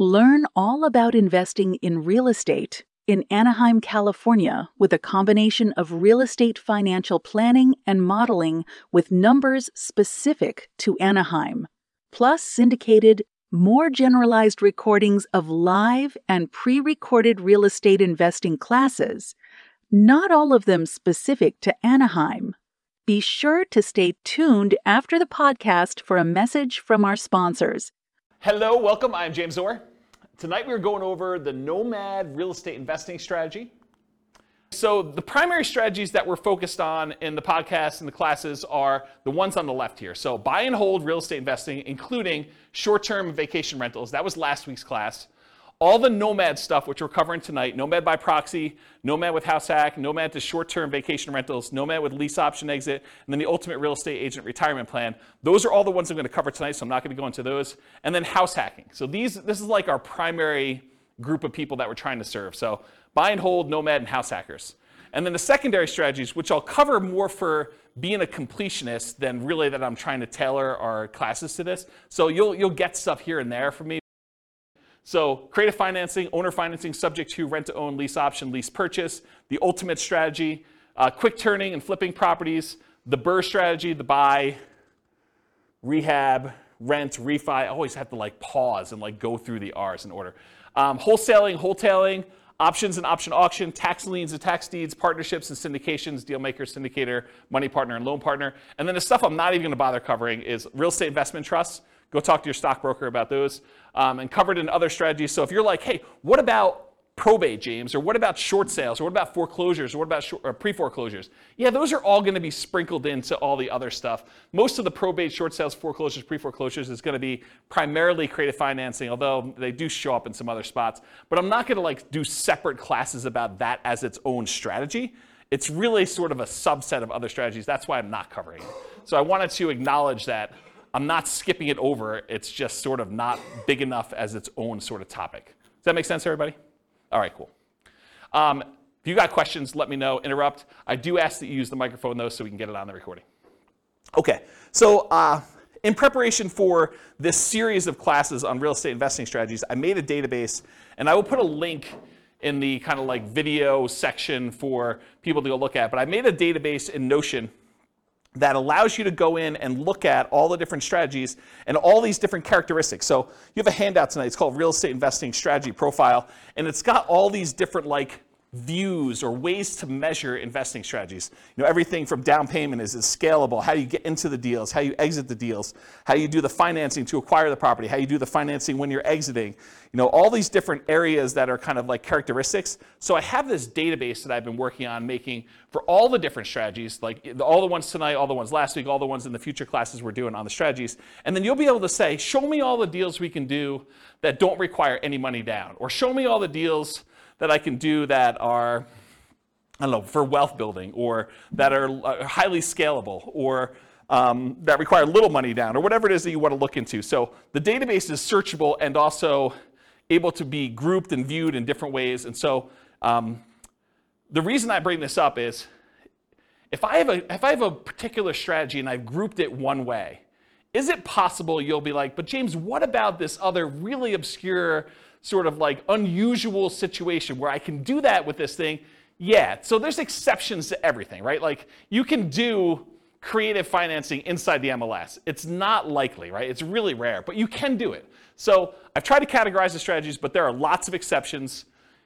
Learn all about investing in real estate in Anaheim, California, with a combination of real estate financial planning and modeling with numbers specific to Anaheim, plus syndicated, more generalized recordings of live and pre recorded real estate investing classes, not all of them specific to Anaheim. Be sure to stay tuned after the podcast for a message from our sponsors. Hello, welcome. I'm James Orr. Tonight we're going over the Nomad real estate investing strategy. So, the primary strategies that we're focused on in the podcast and the classes are the ones on the left here. So, buy and hold real estate investing, including short term vacation rentals. That was last week's class all the Nomad stuff, which we're covering tonight, Nomad by proxy, Nomad with house hack, Nomad to short-term vacation rentals, Nomad with lease option exit, and then the ultimate real estate agent retirement plan. Those are all the ones I'm going to cover tonight, so I'm not going to go into those. And then house hacking. So these, this is like our primary group of people that we're trying to serve. So buy and hold, Nomad, and house hackers. And then the secondary strategies, which I'll cover more for being a completionist than really that I'm trying to tailor our classes to this. So you'll, you'll get stuff here and there from me. So creative financing, owner financing subject to rent to own, lease option, lease purchase, the ultimate strategy, uh, quick turning and flipping properties, the BRRRR strategy, the buy, rehab, rent, refi. I always have to like pause and like go through the R's in order. Um, wholesaling, wholetailing, options and option auction, tax liens and tax deeds, partnerships and syndications, deal maker, syndicator, money partner, and loan partner. And then the stuff I'm not even going to bother covering is real estate investment trusts. Go talk to your stockbroker about those. Um, and covered in other strategies. So if you're like, hey, what about probate, James? Or what about short sales? Or what about foreclosures? Or what about pre foreclosures? Yeah, those are all going to be sprinkled into all the other stuff. Most of the probate, short sales, foreclosures, pre foreclosures is going to be primarily creative financing, although they do show up in some other spots. But I'm not going to like do separate classes about that as its own strategy. It's really sort of a subset of other strategies. That's why I'm not covering it. So I wanted to acknowledge that I'm not skipping it over. It's just sort of not big enough as its own sort of topic. Does that make sense, everybody? All right, cool. Um, if you got questions, let me know. Interrupt. I do ask that you use the microphone though, so we can get it on the recording. Okay, so uh, in preparation for this series of classes on real estate investing strategies, I made a database, and I will put a link in the kind of like video section for people to go look at. But I made a database in Notion that allows you to go in and look at all the different strategies and all these different characteristics. So you have a handout tonight. It's called Real Estate Investing Strategy Profile, and it's got all these different like views or ways to measure investing strategies. You know, everything from down payment is, is scalable, how do you get into the deals, how you exit the deals, how you do the financing to acquire the property, how you do the financing when you're exiting. You know, all these different areas that are kind of like characteristics. So I have this database that I've been working on making for all the different strategies, like all the ones tonight, all the ones last week, all the ones in the future classes we're doing on the strategies. And then you'll be able to say, show me all the deals we can do that don't require any money down, or show me all the deals that I can do that are, I don't know, for wealth building or that are uh, highly scalable or um, that require little money down or whatever it is that you want to look into. So the database is searchable and also able to be grouped and viewed in different ways. And so um, the reason I bring this up is if I, have a, if I have a particular strategy and I've grouped it one way, is it possible you'll be like, but James, what about this other really obscure sort of like unusual situation where I can do that with this thing, yeah. So there's exceptions to everything, right? Like you can do creative financing inside the MLS. It's not likely, right? It's really rare, but you can do it. So I've tried to categorize the strategies, but there are lots of exceptions.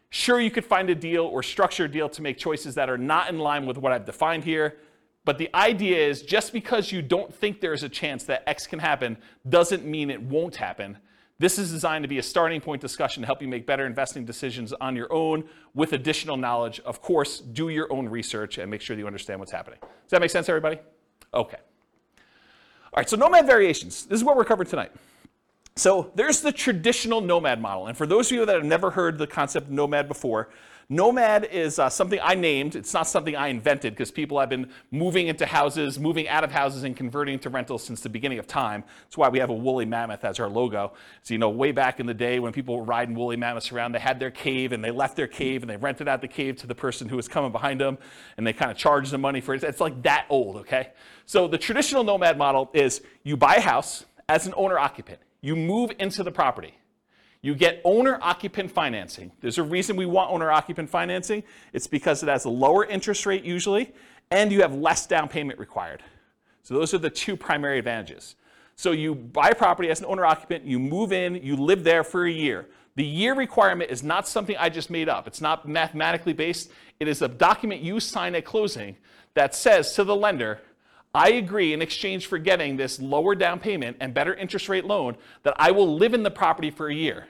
Sure, you could find a deal or structure a deal to make choices that are not in line with what I've defined here. But the idea is just because you don't think there's a chance that X can happen doesn't mean it won't happen. This is designed to be a starting point discussion to help you make better investing decisions on your own with additional knowledge. Of course, do your own research and make sure that you understand what's happening. Does that make sense, everybody? Okay. All right, so nomad variations. This is what we're covering tonight. So there's the traditional nomad model. And for those of you that have never heard the concept nomad before, nomad is uh, something I named. It's not something I invented because people have been moving into houses, moving out of houses, and converting to rentals since the beginning of time. That's why we have a woolly mammoth as our logo. So, you know, way back in the day when people were riding woolly mammoths around, they had their cave and they left their cave and they rented out the cave to the person who was coming behind them and they kind of charged them money for it. It's like that old, okay? So the traditional nomad model is you buy a house as an owner occupant you move into the property. You get owner occupant financing. There's a reason we want owner occupant financing. It's because it has a lower interest rate usually, and you have less down payment required. So those are the two primary advantages. So you buy property as an owner occupant, you move in, you live there for a year. The year requirement is not something I just made up. It's not mathematically based. It is a document you sign at closing that says to the lender, I agree in exchange for getting this lower down payment and better interest rate loan that I will live in the property for a year.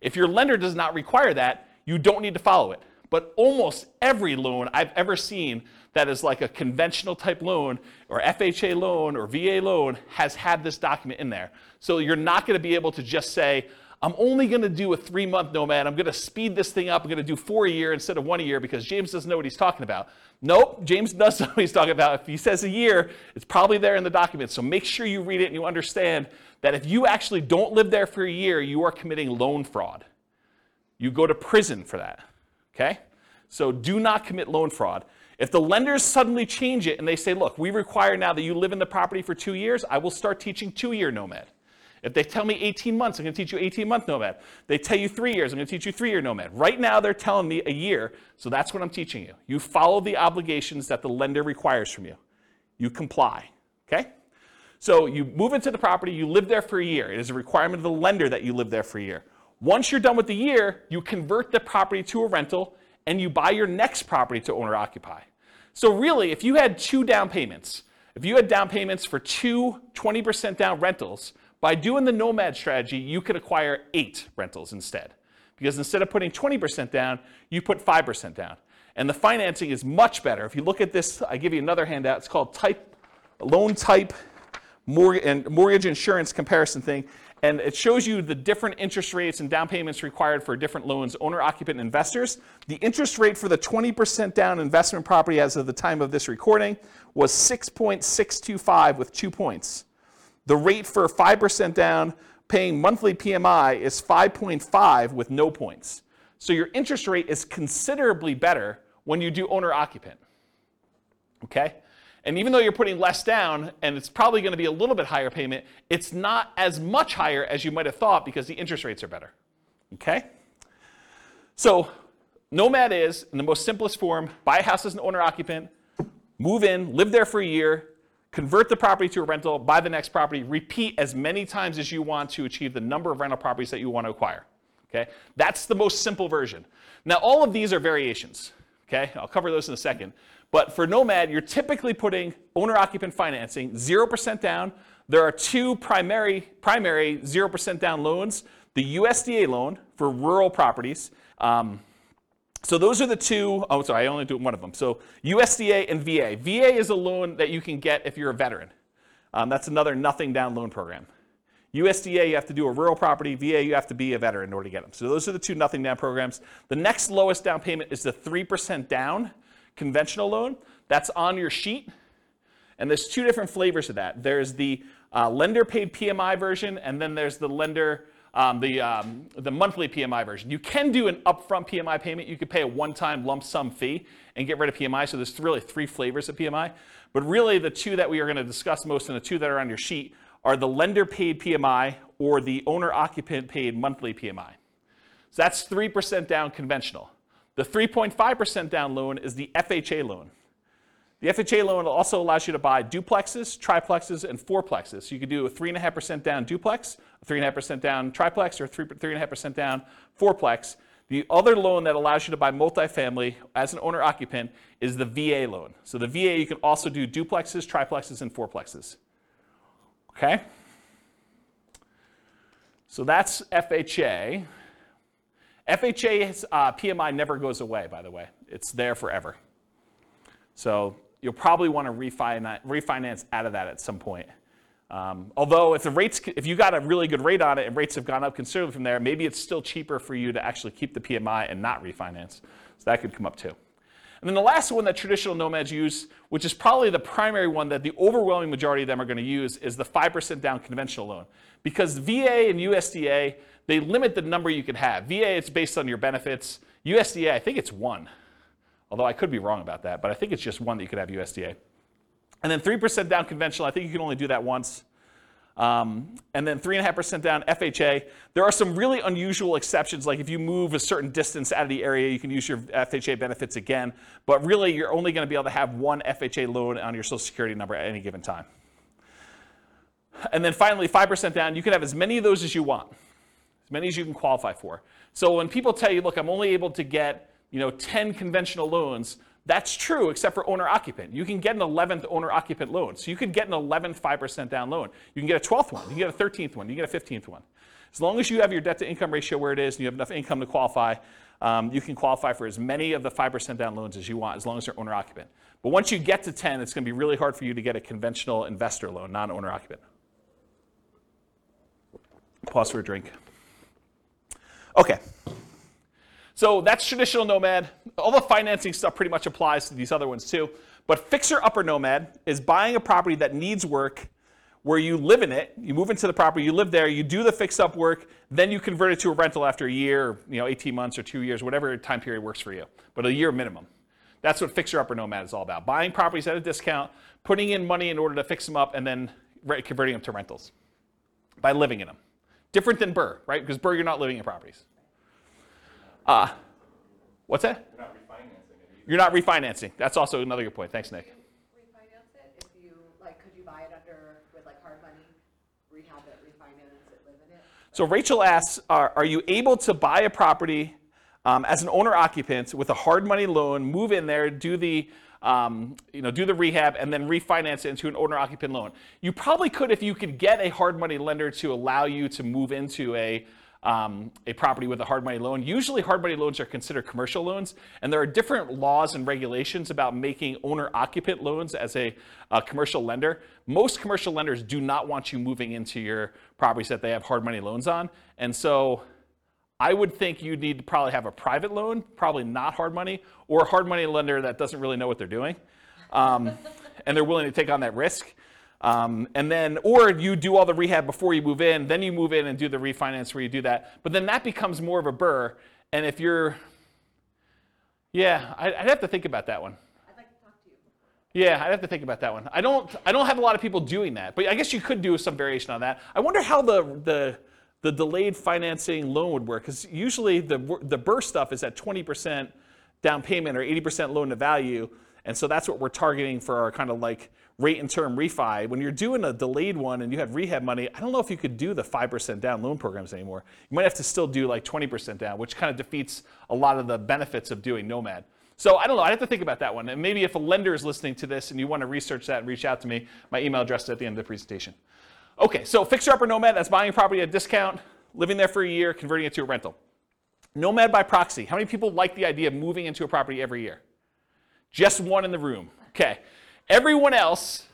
If your lender does not require that, you don't need to follow it. But almost every loan I've ever seen that is like a conventional type loan or FHA loan or VA loan has had this document in there. So you're not going to be able to just say, I'm only going to do a three month nomad. I'm going to speed this thing up. I'm going to do four a year instead of one a year because James doesn't know what he's talking about. Nope, James does know what he's talking about. If he says a year, it's probably there in the document. So make sure you read it and you understand that if you actually don't live there for a year, you are committing loan fraud. You go to prison for that. Okay? So do not commit loan fraud. If the lenders suddenly change it and they say, look, we require now that you live in the property for two years, I will start teaching two year nomad. If they tell me 18 months, I'm going to teach you 18 month nomad. They tell you three years, I'm going to teach you three year nomad. Right now, they're telling me a year, so that's what I'm teaching you. You follow the obligations that the lender requires from you. You comply, okay? So you move into the property, you live there for a year. It is a requirement of the lender that you live there for a year. Once you're done with the year, you convert the property to a rental and you buy your next property to owner occupy. So really, if you had two down payments, if you had down payments for two 20% down rentals, by doing the nomad strategy, you could acquire eight rentals instead. Because instead of putting 20% down, you put 5% down. And the financing is much better. If you look at this, I give you another handout. It's called type loan type mortgage, insurance comparison thing. And it shows you the different interest rates and down payments required for different loans, owner, occupant, investors. The interest rate for the 20% down investment property as of the time of this recording was 6.625 with two points. The rate for 5% down paying monthly PMI is 5.5 with no points. So your interest rate is considerably better when you do owner occupant. Okay? And even though you're putting less down and it's probably going to be a little bit higher payment, it's not as much higher as you might have thought because the interest rates are better. Okay? So, Nomad is, in the most simplest form, buy a house as an owner occupant, move in, live there for a year, convert the property to a rental, buy the next property, repeat as many times as you want to achieve the number of rental properties that you want to acquire. Okay? That's the most simple version. Now, all of these are variations. Okay? I'll cover those in a second. But for Nomad, you're typically putting owner occupant financing, 0% down. There are two primary, primary 0% down loans the USDA loan for rural properties. Um, so those are the two, oh, sorry, I only do one of them. So USDA and VA. VA is a loan that you can get if you're a veteran. Um, that's another nothing down loan program. USDA, you have to do a rural property. VA, you have to be a veteran in order to get them. So those are the two nothing down programs. The next lowest down payment is the 3% down conventional loan. That's on your sheet. And there's two different flavors of that. There's the uh, lender paid PMI version, and then there's the lender um, the, um, the monthly PMI version. You can do an upfront PMI payment. You could pay a one-time lump sum fee and get rid of PMI. So there's really three flavors of PMI. But really the two that we are going to discuss most and the two that are on your sheet are the lender paid PMI or the owner occupant paid monthly PMI. So that's 3% down conventional. The 3.5% down loan is the FHA loan. The FHA loan also allows you to buy duplexes, triplexes, and fourplexes. So you could do a 3.5% down duplex, 3.5% down triplex, or 3, 3.5% down fourplex. The other loan that allows you to buy multifamily as an owner occupant is the VA loan. So the VA, you can also do duplexes, triplexes, and fourplexes. Okay? So that's FHA. FHA's uh, PMI never goes away, by the way. It's there forever. So you'll probably want to refinance out of that at some point. Um, although if the rates, if you got a really good rate on it and rates have gone up considerably from there, maybe it's still cheaper for you to actually keep the PMI and not refinance. So that could come up too. And then the last one that traditional nomads use, which is probably the primary one that the overwhelming majority of them are going to use, is the 5% down conventional loan. Because VA and USDA, they limit the number you can have. VA, it's based on your benefits. USDA, I think it's one. Although I could be wrong about that, but I think it's just one that you could have USDA. And then 3% down conventional, I think you can only do that once. Um, and then 3.5% down FHA. There are some really unusual exceptions, like if you move a certain distance out of the area, you can use your FHA benefits again. But really, you're only going to be able to have one FHA loan on your Social Security number at any given time. And then finally, 5% down, you can have as many of those as you want, as many as you can qualify for. So when people tell you, look, I'm only able to get you know, 10 conventional loans, that's true, except for owner occupant. You can get an 11th owner occupant loan. So you could get an 11th 5% down loan. You can get a 12th one. You can get a 13th one. You can get a 15th one. As long as you have your debt to income ratio where it is and you have enough income to qualify, um, you can qualify for as many of the 5% down loans as you want, as long as they're owner occupant. But once you get to 10, it's going to be really hard for you to get a conventional investor loan, non owner occupant. Pause for a drink. Okay. So that's traditional nomad. All the financing stuff pretty much applies to these other ones too. But fixer upper nomad is buying a property that needs work where you live in it, you move into the property, you live there, you do the fix up work, then you convert it to a rental after a year, you know, 18 months or 2 years, whatever time period works for you. But a year minimum. That's what fixer upper nomad is all about. Buying properties at a discount, putting in money in order to fix them up and then converting them to rentals by living in them. Different than BRRRR, right? Because BRRRR you're not living in properties. Uh, what's that? You're not refinancing it. You're not refinancing. That's also another good point. Thanks, Nick. Refinance it if you like. Could you buy it under with like hard money, rehab it, refinance it, live in it? So Rachel asks, are, are you able to buy a property um, as an owner occupant with a hard money loan, move in there, do the um, you know, do the rehab and then refinance it into an owner occupant loan. You probably could if you could get a hard money lender to allow you to move into a um, a property with a hard money loan. Usually, hard money loans are considered commercial loans, and there are different laws and regulations about making owner occupant loans as a, a, commercial lender. Most commercial lenders do not want you moving into your properties that they have hard money loans on, and so I would think you'd need to probably have a private loan, probably not hard money, or a hard money lender that doesn't really know what they're doing. Um, and they're willing to take on that risk. Um, and then, or you do all the rehab before you move in, then you move in and do the refinance where you do that. But then that becomes more of a BRRRR. And if you're, yeah, I'd have to think about that one. I'd like to talk to you. Yeah, I'd have to think about that one. I don't, I don't have a lot of people doing that, but I guess you could do some variation on that. I wonder how the, the, the delayed financing loan would work, because usually the, the BRRRR stuff is at 20% down payment or 80% loan to value. And so that's what we're targeting for our kind of like rate and term refi. When you're doing a delayed one and you have rehab money, I don't know if you could do the 5% down loan programs anymore. You might have to still do like 20% down, which kind of defeats a lot of the benefits of doing Nomad. So I don't know. I have to think about that one. And maybe if a lender is listening to this and you want to research that and reach out to me, my email address is at the end of the presentation. Okay, so fixer upper Nomad, that's buying a property at a discount, living there for a year, converting it to a rental. Nomad by proxy. How many people like the idea of moving into a property every year? Just one in the room. Okay. Everyone else,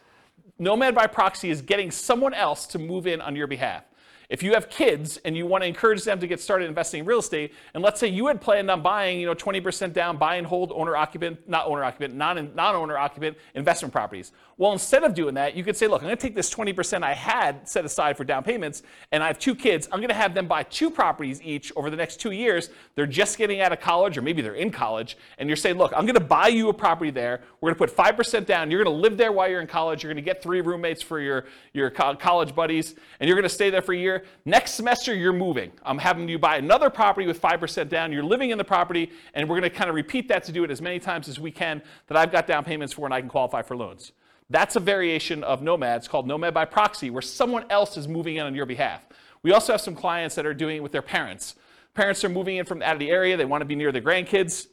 Nomad by proxy, is getting someone else to move in on your behalf. If you have kids and you want to encourage them to get started investing in real estate, and let's say you had planned on buying, you know, 20% down, buy and hold owner occupant, not owner occupant, non, non-owner occupant investment properties. Well, instead of doing that, you could say, look, I'm going to take this 20% I had set aside for down payments, and I have two kids. I'm going to have them buy two properties each over the next two years. They're just getting out of college, or maybe they're in college, and you're saying, look, I'm going to buy you a property there. We're going to put 5% down. You're going to live there while you're in college. You're going to get three roommates for your, your college buddies, and you're going to stay there for a year Next semester, you're moving. I'm having you buy another property with 5% down. You're living in the property, and we're going to kind of repeat that to do it as many times as we can that I've got down payments for and I can qualify for loans. That's a variation of Nomad. It's called Nomad by proxy, where someone else is moving in on your behalf. We also have some clients that are doing it with their parents. Parents are moving in from out of the area. They want to be near their grandkids.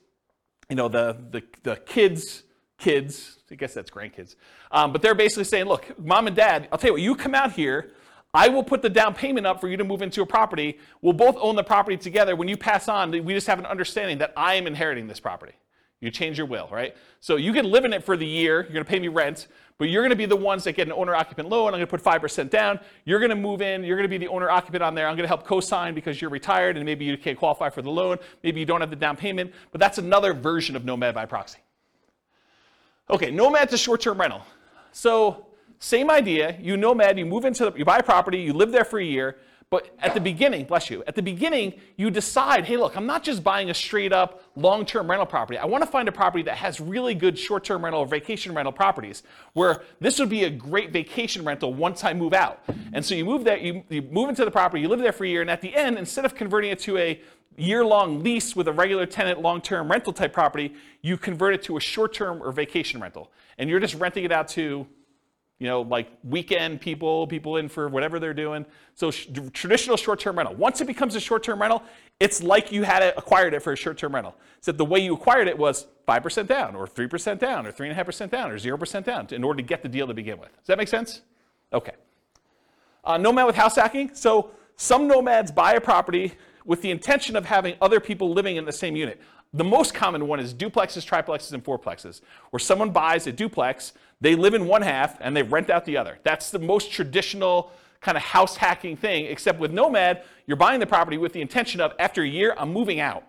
You know, the, the, the kids, kids, I guess that's grandkids. Um, but they're basically saying, look, mom and dad, I'll tell you what, you come out here. I will put the down payment up for you to move into a property. We'll both own the property together. When you pass on, we just have an understanding that I am inheriting this property. You change your will, right? So you can live in it for the year. You're going to pay me rent, but you're going to be the ones that get an owner occupant loan. I'm going to put 5% down. You're going to move in. You're going to be the owner occupant on there. I'm going to help co sign because you're retired and maybe you can't qualify for the loan. Maybe you don't have the down payment, but that's another version of Nomad by proxy. Okay, Nomad's a short term rental. So, same idea. You Nomad, you move into the, you buy a property, you live there for a year. But at the beginning, bless you, at the beginning, you decide, hey, look, I'm not just buying a straight up long term rental property. I want to find a property that has really good short term rental or vacation rental properties where this would be a great vacation rental once I move out. And so you move there, you, you move into the property, you live there for a year, and at the end, instead of converting it to a year long lease with a regular tenant long term rental type property, you convert it to a short term or vacation rental. And you're just renting it out to you know, like weekend people, people in for whatever they're doing. So sh- traditional short-term rental. Once it becomes a short-term rental, it's like you had it, acquired it for a short-term rental. Except the way you acquired it was 5% down, or 3% down, or 3.5% down, or 0% down in order to get the deal to begin with. Does that make sense? Okay. Uh, nomad with house hacking. So some nomads buy a property with the intention of having other people living in the same unit. The most common one is duplexes, triplexes, and fourplexes, where someone buys a duplex, they live in one half, and they rent out the other. That's the most traditional kind of house hacking thing, except with Nomad, you're buying the property with the intention of, after a year, I'm moving out,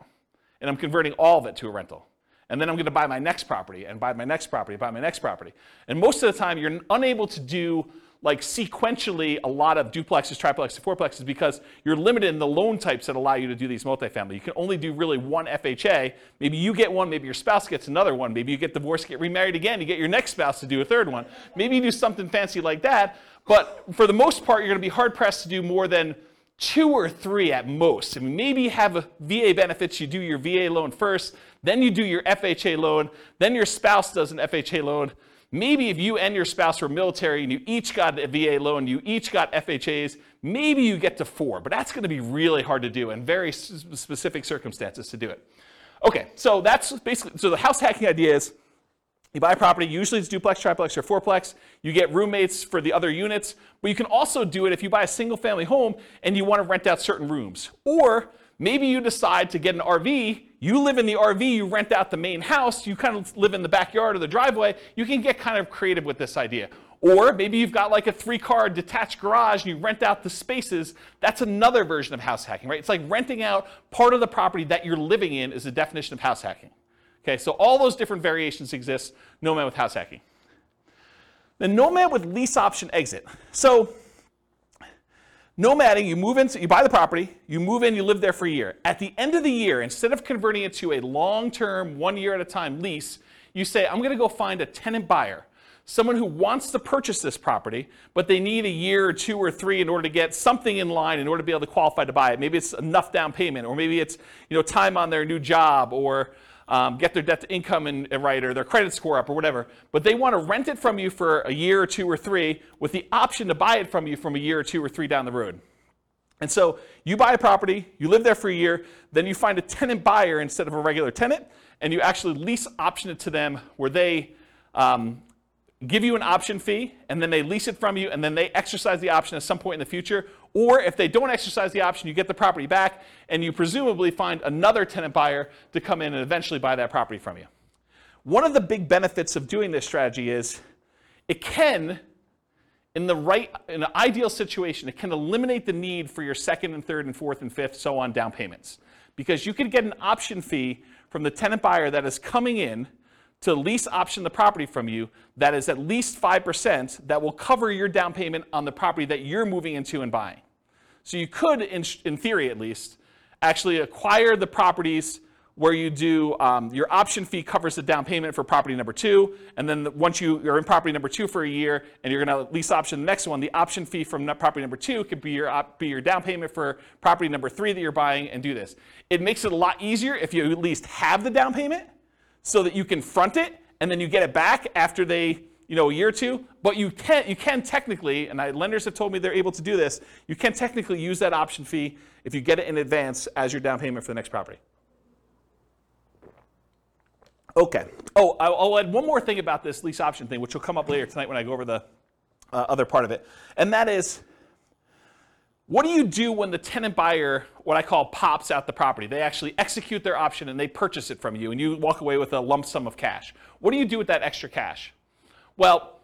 and I'm converting all of it to a rental. And then I'm going to buy my next property, and buy my next property, buy my next property. And most of the time, you're unable to do like sequentially a lot of duplexes, triplexes, fourplexes because you're limited in the loan types that allow you to do these multifamily. You can only do really one FHA. Maybe you get one, maybe your spouse gets another one. Maybe you get divorced, get remarried again, you get your next spouse to do a third one. Maybe you do something fancy like that. But for the most part, you're going to be hard pressed to do more than two or three at most. I mean, maybe you have VA benefits, you do your VA loan first, then you do your FHA loan, then your spouse does an FHA loan Maybe if you and your spouse were military and you each got a VA loan, you each got FHAs, maybe you get to four, but that's going to be really hard to do and very specific circumstances to do it. Okay, so that's basically, so the house hacking idea is you buy a property, usually it's duplex, triplex, or fourplex. You get roommates for the other units, but you can also do it if you buy a single family home and you want to rent out certain rooms. Or maybe you decide to get an RV you live in the RV, you rent out the main house, you kind of live in the backyard or the driveway, you can get kind of creative with this idea. Or maybe you've got like a three car detached garage and you rent out the spaces. That's another version of house hacking, right? It's like renting out part of the property that you're living in is the definition of house hacking. Okay, so all those different variations exist, nomad with house hacking. The nomad with lease option exit. So Nomading, you move in, you buy the property, you move in, you live there for a year. At the end of the year, instead of converting it to a long term, one year at a time lease, you say, I'm going to go find a tenant buyer, someone who wants to purchase this property, but they need a year or two or three in order to get something in line in order to be able to qualify to buy it. Maybe it's enough down payment, or maybe it's you know, time on their new job, or um, get their debt to income in, right or their credit score up or whatever. But they want to rent it from you for a year or two or three with the option to buy it from you from a year or two or three down the road. And so you buy a property, you live there for a year, then you find a tenant buyer instead of a regular tenant, and you actually lease option it to them where they um, give you an option fee, and then they lease it from you, and then they exercise the option at some point in the future. Or if they don't exercise the option, you get the property back, and you presumably find another tenant buyer to come in and eventually buy that property from you. One of the big benefits of doing this strategy is it can, in the right, in an ideal situation, it can eliminate the need for your second and third and fourth and fifth, so on, down payments. Because you can get an option fee from the tenant buyer that is coming in to lease option the property from you that is at least 5% that will cover your down payment on the property that you're moving into and buying. So you could, in, in theory at least, actually acquire the properties where you do um, your option fee covers the down payment for property number two, and then once you are in property number two for a year and you're going to lease option the next one, the option fee from property number two could be your op, be your down payment for property number three that you're buying and do this. It makes it a lot easier if you at least have the down payment so that you can front it and then you get it back after they, you know, a year or two. But you can, you can technically, and I, lenders have told me they're able to do this, you can technically use that option fee if you get it in advance as your down payment for the next property. Okay. Oh, I'll add one more thing about this lease option thing, which will come up later tonight when I go over the uh, other part of it. And that is What do you do when the tenant buyer, what I call pops out the property? They actually execute their option and they purchase it from you, and you walk away with a lump sum of cash. What do you do with that extra cash? Well,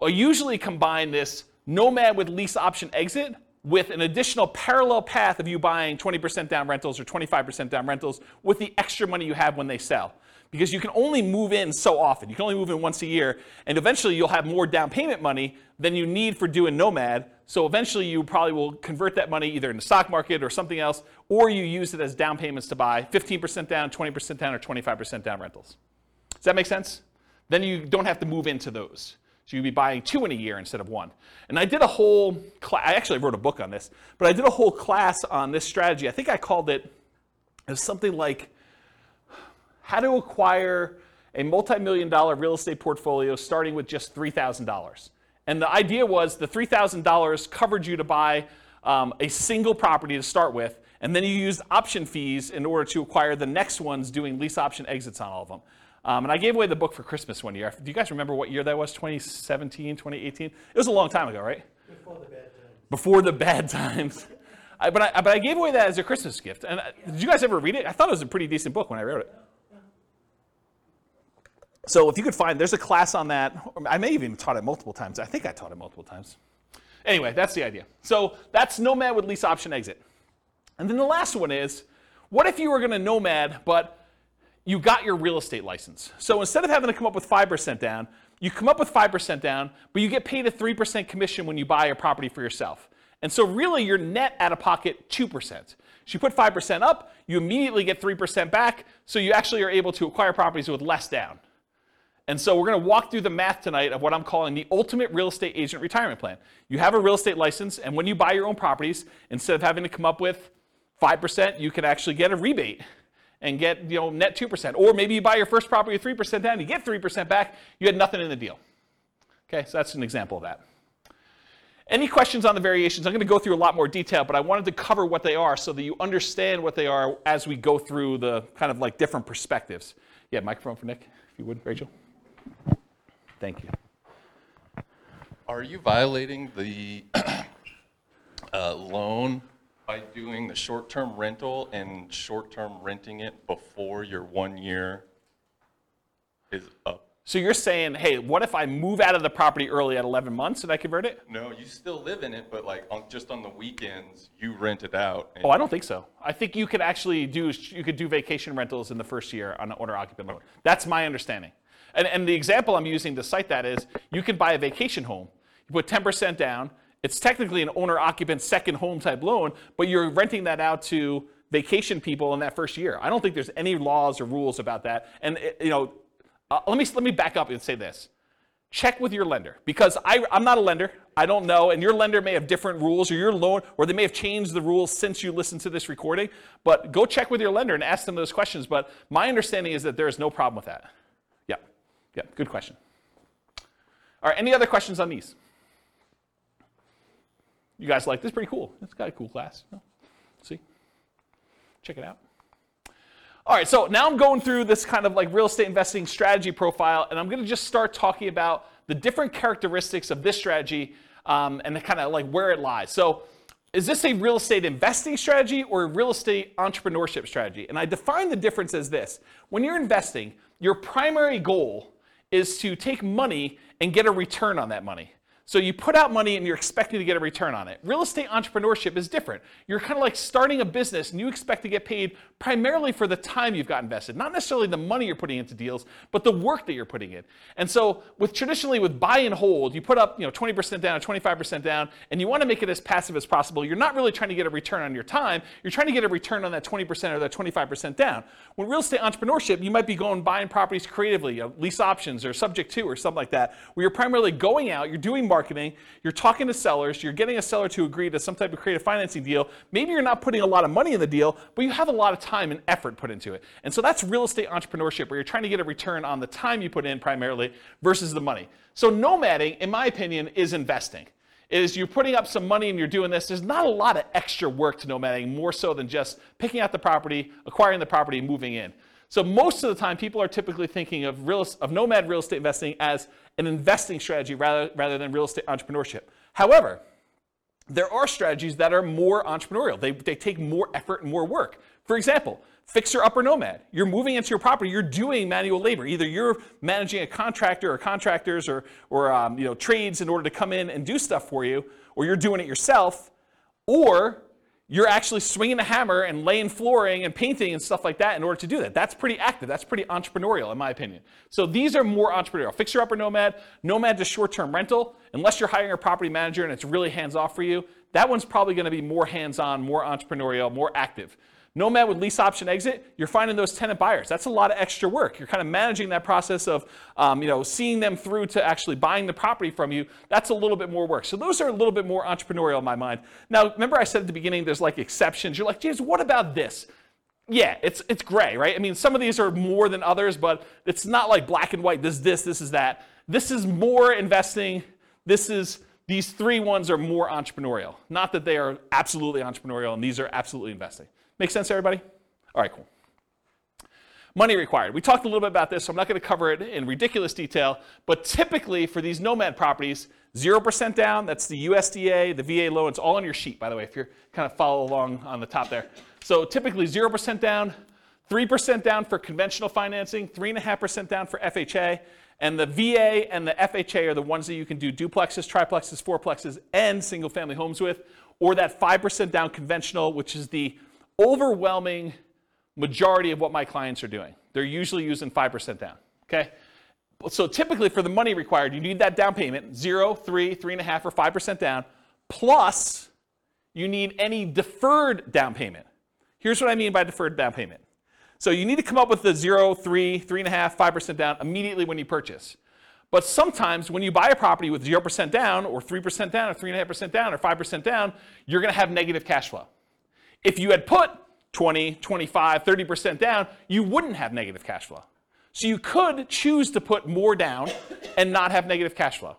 I usually combine this nomad with lease option exit with an additional parallel path of you buying 20% down rentals or 25% down rentals with the extra money you have when they sell because you can only move in so often. You can only move in once a year, and eventually you'll have more down payment money than you need for doing Nomad. So eventually you probably will convert that money either in the stock market or something else, or you use it as down payments to buy 15% down, 20% down, or 25% down rentals. Does that make sense? Then you don't have to move into those. So you'd be buying two in a year instead of one. And I did a whole class, I actually wrote a book on this, but I did a whole class on this strategy. I think I called it, it was something like how to acquire a multi-million dollar real estate portfolio starting with just $3,000. And the idea was the $3,000 covered you to buy um, a single property to start with, and then you used option fees in order to acquire the next ones doing lease option exits on all of them. Um, and I gave away the book for Christmas one year. Do you guys remember what year that was? 2017, 2018? It was a long time ago, right? Before the bad times. Before the bad times. I, but, I, but I gave away that as a Christmas gift. And I, uh, did you guys ever read it? I thought it was a pretty decent book when I wrote it. So if you could find, there's a class on that. I may have even taught it multiple times. I think I taught it multiple times. Anyway, that's the idea. So that's Nomad with lease option exit. And then the last one is, what if you were going to Nomad, but you got your real estate license? So instead of having to come up with 5% down, you come up with 5% down, but you get paid a 3% commission when you buy a property for yourself. And so really you're net out of pocket 2%. So you put 5% up, you immediately get 3% back, so you actually are able to acquire properties with less down. And so we're going to walk through the math tonight of what I'm calling the ultimate real estate agent retirement plan. You have a real estate license, and when you buy your own properties, instead of having to come up with 5%, you can actually get a rebate and get you know net 2%. Or maybe you buy your first property with 3% down, you get 3% back, you had nothing in the deal. Okay, so that's an example of that. Any questions on the variations? I'm going to go through a lot more detail, but I wanted to cover what they are so that you understand what they are as we go through the kind of like different perspectives. Yeah, microphone for Nick, if you would, Rachel. Thank you. Are you violating the uh, loan by doing the short-term rental and short-term renting it before your one year is up? So you're saying, hey, what if I move out of the property early at 11 months and I convert it? No, you still live in it, but like on, just on the weekends, you rent it out. Oh, I don't think so. I think you could actually do you could do vacation rentals in the first year on an owner occupant loan. That's my understanding. And, and the example I'm using to cite that is you can buy a vacation home. You put 10% down. It's technically an owner occupant second home type loan, but you're renting that out to vacation people in that first year. I don't think there's any laws or rules about that. And you know, uh, let me let me back up and say this. Check with your lender because I, I'm not a lender. I don't know, and your lender may have different rules, or your loan, or they may have changed the rules since you listened to this recording. But go check with your lender and ask them those questions. But my understanding is that there is no problem with that. Yeah, good question. All right, any other questions on these? You guys like this? Pretty cool. It's got a cool class. See? Check it out. All right, so now I'm going through this kind of like real estate investing strategy profile, and I'm going to just start talking about the different characteristics of this strategy um, and the kind of like where it lies. So, is this a real estate investing strategy or a real estate entrepreneurship strategy? And I define the difference as this when you're investing, your primary goal is to take money and get a return on that money. So you put out money and you're expecting to get a return on it. Real estate entrepreneurship is different. You're kind of like starting a business and you expect to get paid primarily for the time you've got invested, not necessarily the money you're putting into deals, but the work that you're putting in. And so with traditionally with buy and hold, you put up, you know, 20% down, 25% down, and you want to make it as passive as possible. You're not really trying to get a return on your time. You're trying to get a return on that 20% or that 25% down. When real estate entrepreneurship, you might be going buying properties creatively, you know, lease options or subject to or something like that, where you're primarily going out, you're doing marketing, you're talking to sellers, you're getting a seller to agree to some type of creative financing deal. Maybe you're not putting a lot of money in the deal, but you have a lot of time and effort put into it. And so that's real estate entrepreneurship where you're trying to get a return on the time you put in primarily versus the money. So nomading, in my opinion, is investing. Is you're putting up some money and you're doing this. There's not a lot of extra work to nomading, more so than just picking out the property, acquiring the property, moving in. So most of the time, people are typically thinking of, real, of nomad real estate investing as an investing strategy rather, rather than real estate entrepreneurship. However, there are strategies that are more entrepreneurial. They, they take more effort and more work. For example, fixer upper nomad. You're moving into your property, you're doing manual labor. Either you're managing a contractor or contractors or, or um, you know, trades in order to come in and do stuff for you, or you're doing it yourself, or you're actually swinging a hammer and laying flooring and painting and stuff like that in order to do that. That's pretty active. That's pretty entrepreneurial, in my opinion. So these are more entrepreneurial. Fixer upper nomad, nomad to short term rental. Unless you're hiring a property manager and it's really hands off for you, that one's probably going to be more hands on, more entrepreneurial, more active. Nomad with lease option exit, you're finding those tenant buyers. That's a lot of extra work. You're kind of managing that process of, um, you know, seeing them through to actually buying the property from you. That's a little bit more work. So those are a little bit more entrepreneurial in my mind. Now, remember I said at the beginning, there's like exceptions. You're like, James, what about this? Yeah, it's it's gray, right? I mean, some of these are more than others, but it's not like black and white. This, this, this is that. This is more investing. This is these three ones are more entrepreneurial. Not that they are absolutely entrepreneurial, and these are absolutely investing. Make sense, everybody? All right, cool. Money required. We talked a little bit about this, so I'm not going to cover it in ridiculous detail, but typically for these nomad properties, 0% down, that's the USDA, the VA loan, it's all on your sheet, by the way, if you're kind of follow along on the top there. So typically 0% down, 3% down for conventional financing, 3.5% down for FHA, and the VA and the FHA are the ones that you can do duplexes, triplexes, fourplexes, and single family homes with, or that 5% down conventional, which is the overwhelming majority of what my clients are doing. They're usually using 5% down, okay? So typically for the money required, you need that down payment, zero, three, three and a half, or 5% down, plus you need any deferred down payment. Here's what I mean by deferred down payment. So you need to come up with the zero, three, three and a half, 5% down immediately when you purchase. But sometimes when you buy a property with 0% down, or 3% down, or 3.5% down, or 5% down, you're gonna have negative cash flow. If you had put 20, 25, 30% down, you wouldn't have negative cash flow. So you could choose to put more down and not have negative cash flow.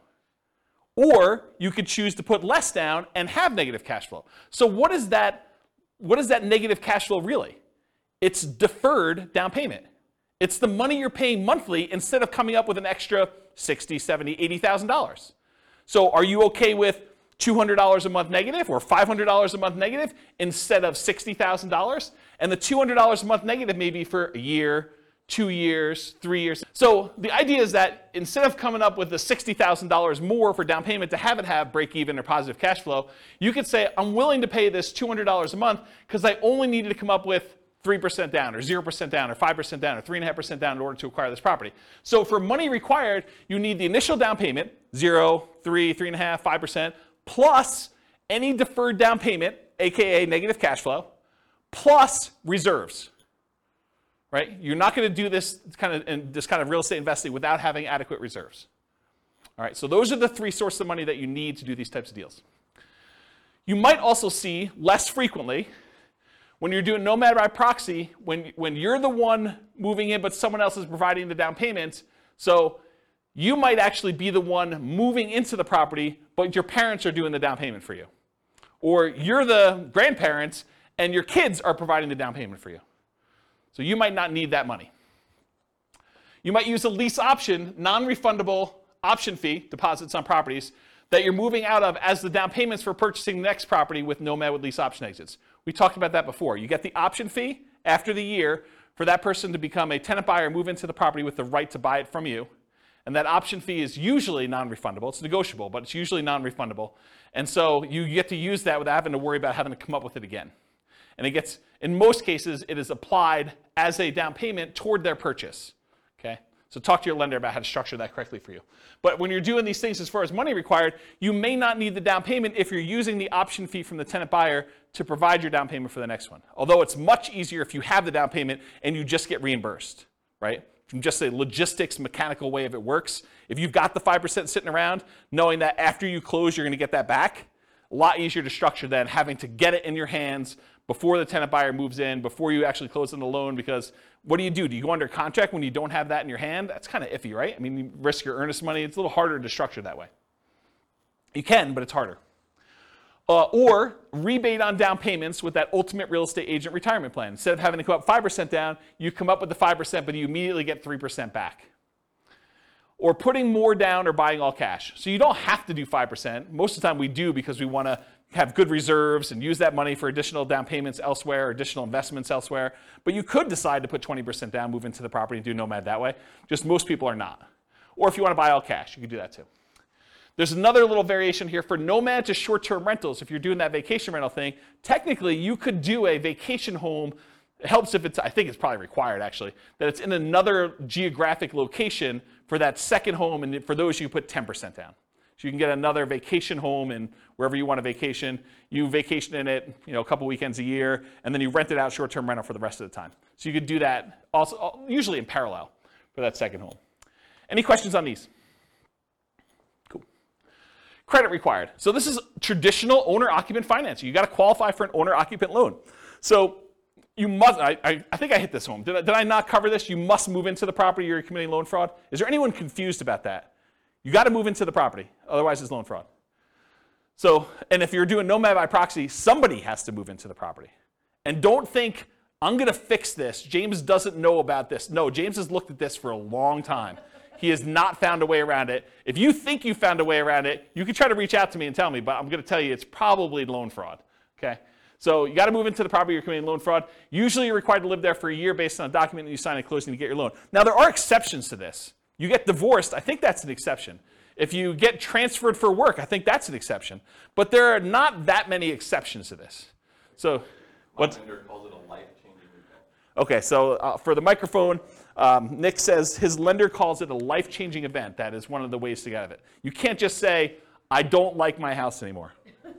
Or you could choose to put less down and have negative cash flow. So what is that what is that negative cash flow really? It's deferred down payment. It's the money you're paying monthly instead of coming up with an extra 60, 70, $80,000. So are you okay with $200 a month negative or $500 a month negative instead of $60,000. And the $200 a month negative may be for a year, two years, three years. So the idea is that instead of coming up with the $60,000 more for down payment to have it have break even or positive cash flow, you could say, I'm willing to pay this $200 a month because I only needed to come up with 3% down or 0% down or 5% down or 3.5% down in order to acquire this property. So for money required, you need the initial down payment, 0, 3, 3.5, 5%, plus any deferred down payment, aka negative cash flow, plus reserves. Right? You're not going to do this kind of in this kind of real estate investing without having adequate reserves. All right, so those are the three sources of money that you need to do these types of deals. You might also see less frequently when you're doing nomad by proxy, when, when you're the one moving in but someone else is providing the down payment. So you might actually be the one moving into the property, but your parents are doing the down payment for you. Or you're the grandparents and your kids are providing the down payment for you. So you might not need that money. You might use a lease option, non refundable option fee deposits on properties that you're moving out of as the down payments for purchasing the next property with Nomad with lease option exits. We talked about that before. You get the option fee after the year for that person to become a tenant buyer, move into the property with the right to buy it from you. And that option fee is usually non-refundable. It's negotiable, but it's usually non-refundable. And so you get to use that without having to worry about having to come up with it again. And it gets, in most cases, it is applied as a down payment toward their purchase. Okay? So talk to your lender about how to structure that correctly for you. But when you're doing these things as far as money required, you may not need the down payment if you're using the option fee from the tenant buyer to provide your down payment for the next one. Although it's much easier if you have the down payment and you just get reimbursed, right? From just a logistics mechanical way of it works. If you've got the 5% sitting around, knowing that after you close, you're going to get that back, a lot easier to structure than having to get it in your hands before the tenant buyer moves in, before you actually close on the loan. Because what do you do? Do you go under contract when you don't have that in your hand? That's kind of iffy, right? I mean, you risk your earnest money. It's a little harder to structure that way. You can, but it's harder. Uh, or rebate on down payments with that ultimate real estate agent retirement plan. Instead of having to come up 5% down, you come up with the 5%, but you immediately get 3% back. Or putting more down or buying all cash. So you don't have to do 5%. Most of the time we do because we want to have good reserves and use that money for additional down payments elsewhere, or additional investments elsewhere. But you could decide to put 20% down, move into the property, and do Nomad that way. Just most people are not. Or if you want to buy all cash, you could do that too. There's another little variation here for nomad to short-term rentals. If you're doing that vacation rental thing, technically you could do a vacation home. It helps if it's, I think it's probably required actually, that it's in another geographic location for that second home, and for those you put 10% down. So you can get another vacation home and wherever you want to vacation. You vacation in it, you know, a couple weekends a year, and then you rent it out short-term rental for the rest of the time. So you could do that also, usually in parallel for that second home. Any questions on these? Credit required. So this is traditional owner-occupant financing. You got to qualify for an owner-occupant loan. So you must, I, I, I, think I hit this home. Did I, did I not cover this? You must move into the property you're committing loan fraud. Is there anyone confused about that? You got to move into the property, otherwise it's loan fraud. So, and if you're doing nomad by proxy, somebody has to move into the property. And don't think, I'm going to fix this. James doesn't know about this. No, James has looked at this for a long time. He has not found a way around it. If you think you found a way around it, you can try to reach out to me and tell me, but I'm going to tell you it's probably loan fraud. Okay? So you got to move into the property you're committing loan fraud. Usually you're required to live there for a year based on a document that you sign at closing to get your loan. Now there are exceptions to this. You get divorced, I think that's an exception. If you get transferred for work, I think that's an exception. But there are not that many exceptions to this. So, what? Okay, so uh, for the microphone, um, Nick says his lender calls it a life changing event. That is one of the ways to get out of it. You can't just say, I don't like my house anymore.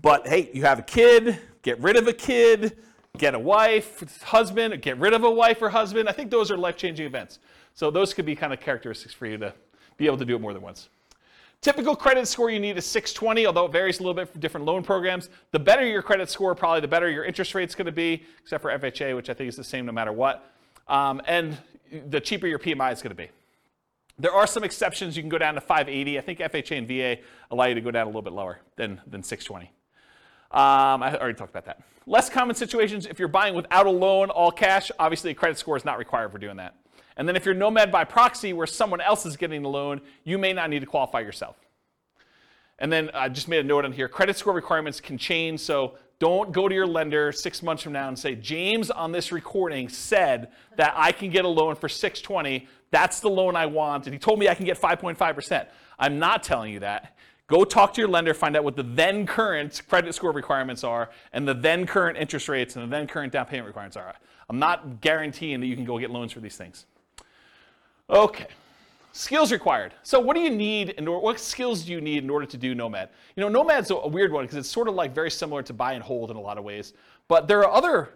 but hey, you have a kid, get rid of a kid, get a wife, husband, get rid of a wife or husband. I think those are life changing events. So those could be kind of characteristics for you to be able to do it more than once. Typical credit score you need is 620, although it varies a little bit for different loan programs. The better your credit score, probably the better your interest rate's going to be, except for FHA, which I think is the same no matter what. Um, and the cheaper your PMI is going to be. There are some exceptions. You can go down to 580. I think FHA and VA allow you to go down a little bit lower than, than 620. Um, I already talked about that. Less common situations, if you're buying without a loan, all cash, obviously a credit score is not required for doing that. And then if you're Nomad by proxy, where someone else is getting the loan, you may not need to qualify yourself. And then I just made a note on here credit score requirements can change. So don't go to your lender six months from now and say, James on this recording said that I can get a loan for 620. That's the loan I want. And he told me I can get 5.5%. I'm not telling you that. Go talk to your lender, find out what the then current credit score requirements are, and the then current interest rates and the then current down payment requirements are. I'm not guaranteeing that you can go get loans for these things. Okay. Skills required. So what do you need in order, what skills do you need in order to do Nomad? You know, Nomad's a weird one because it's sort of like very similar to buy and hold in a lot of ways. But there are other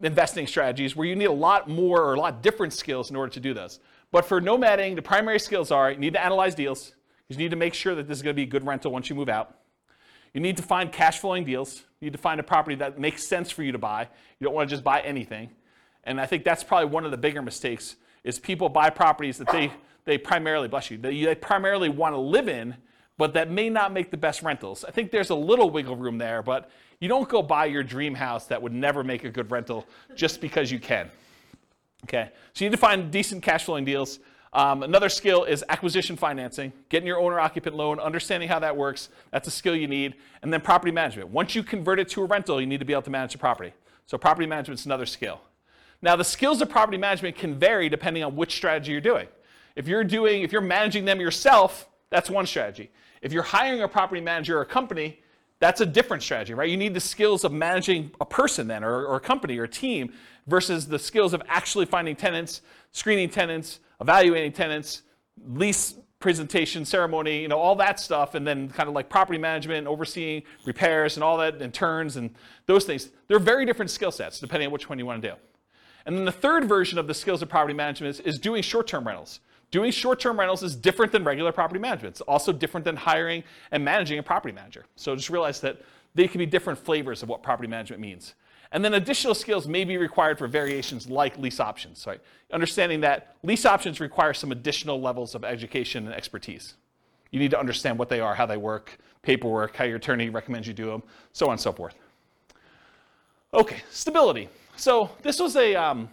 investing strategies where you need a lot more or a lot different skills in order to do this. But for nomading, the primary skills are you need to analyze deals. You need to make sure that this is going to be a good rental once you move out. You need to find cash flowing deals. You need to find a property that makes sense for you to buy. You don't want to just buy anything. And I think that's probably one of the bigger mistakes is people buy properties that they, they primarily, bless you, they, primarily want to live in, but that may not make the best rentals. I think there's a little wiggle room there, but you don't go buy your dream house that would never make a good rental just because you can. Okay, so you need to find decent cash flowing deals. Um, another skill is acquisition financing, getting your owner occupant loan, understanding how that works. That's a skill you need. And then property management. Once you convert it to a rental, you need to be able to manage the property. So property management is another skill. Now, the skills of property management can vary depending on which strategy you're doing. If you're doing, if you're managing them yourself, that's one strategy. If you're hiring a property manager or a company, that's a different strategy, right? You need the skills of managing a person then, or, or a company or a team, versus the skills of actually finding tenants, screening tenants, evaluating tenants, lease presentation, ceremony, you know, all that stuff, and then kind of like property management, overseeing repairs and all that, and turns and those things. They're very different skill sets depending on which one you want to do. And then the third version of the skills of property management is, is doing short-term rentals. Doing short-term rentals is different than regular property management. It's also different than hiring and managing a property manager. So just realize that they can be different flavors of what property management means. And then additional skills may be required for variations like lease options, right? Understanding that lease options require some additional levels of education and expertise. You need to understand what they are, how they work, paperwork, how your attorney recommends you do them, so on and so forth. Okay, stability. So this was a, um,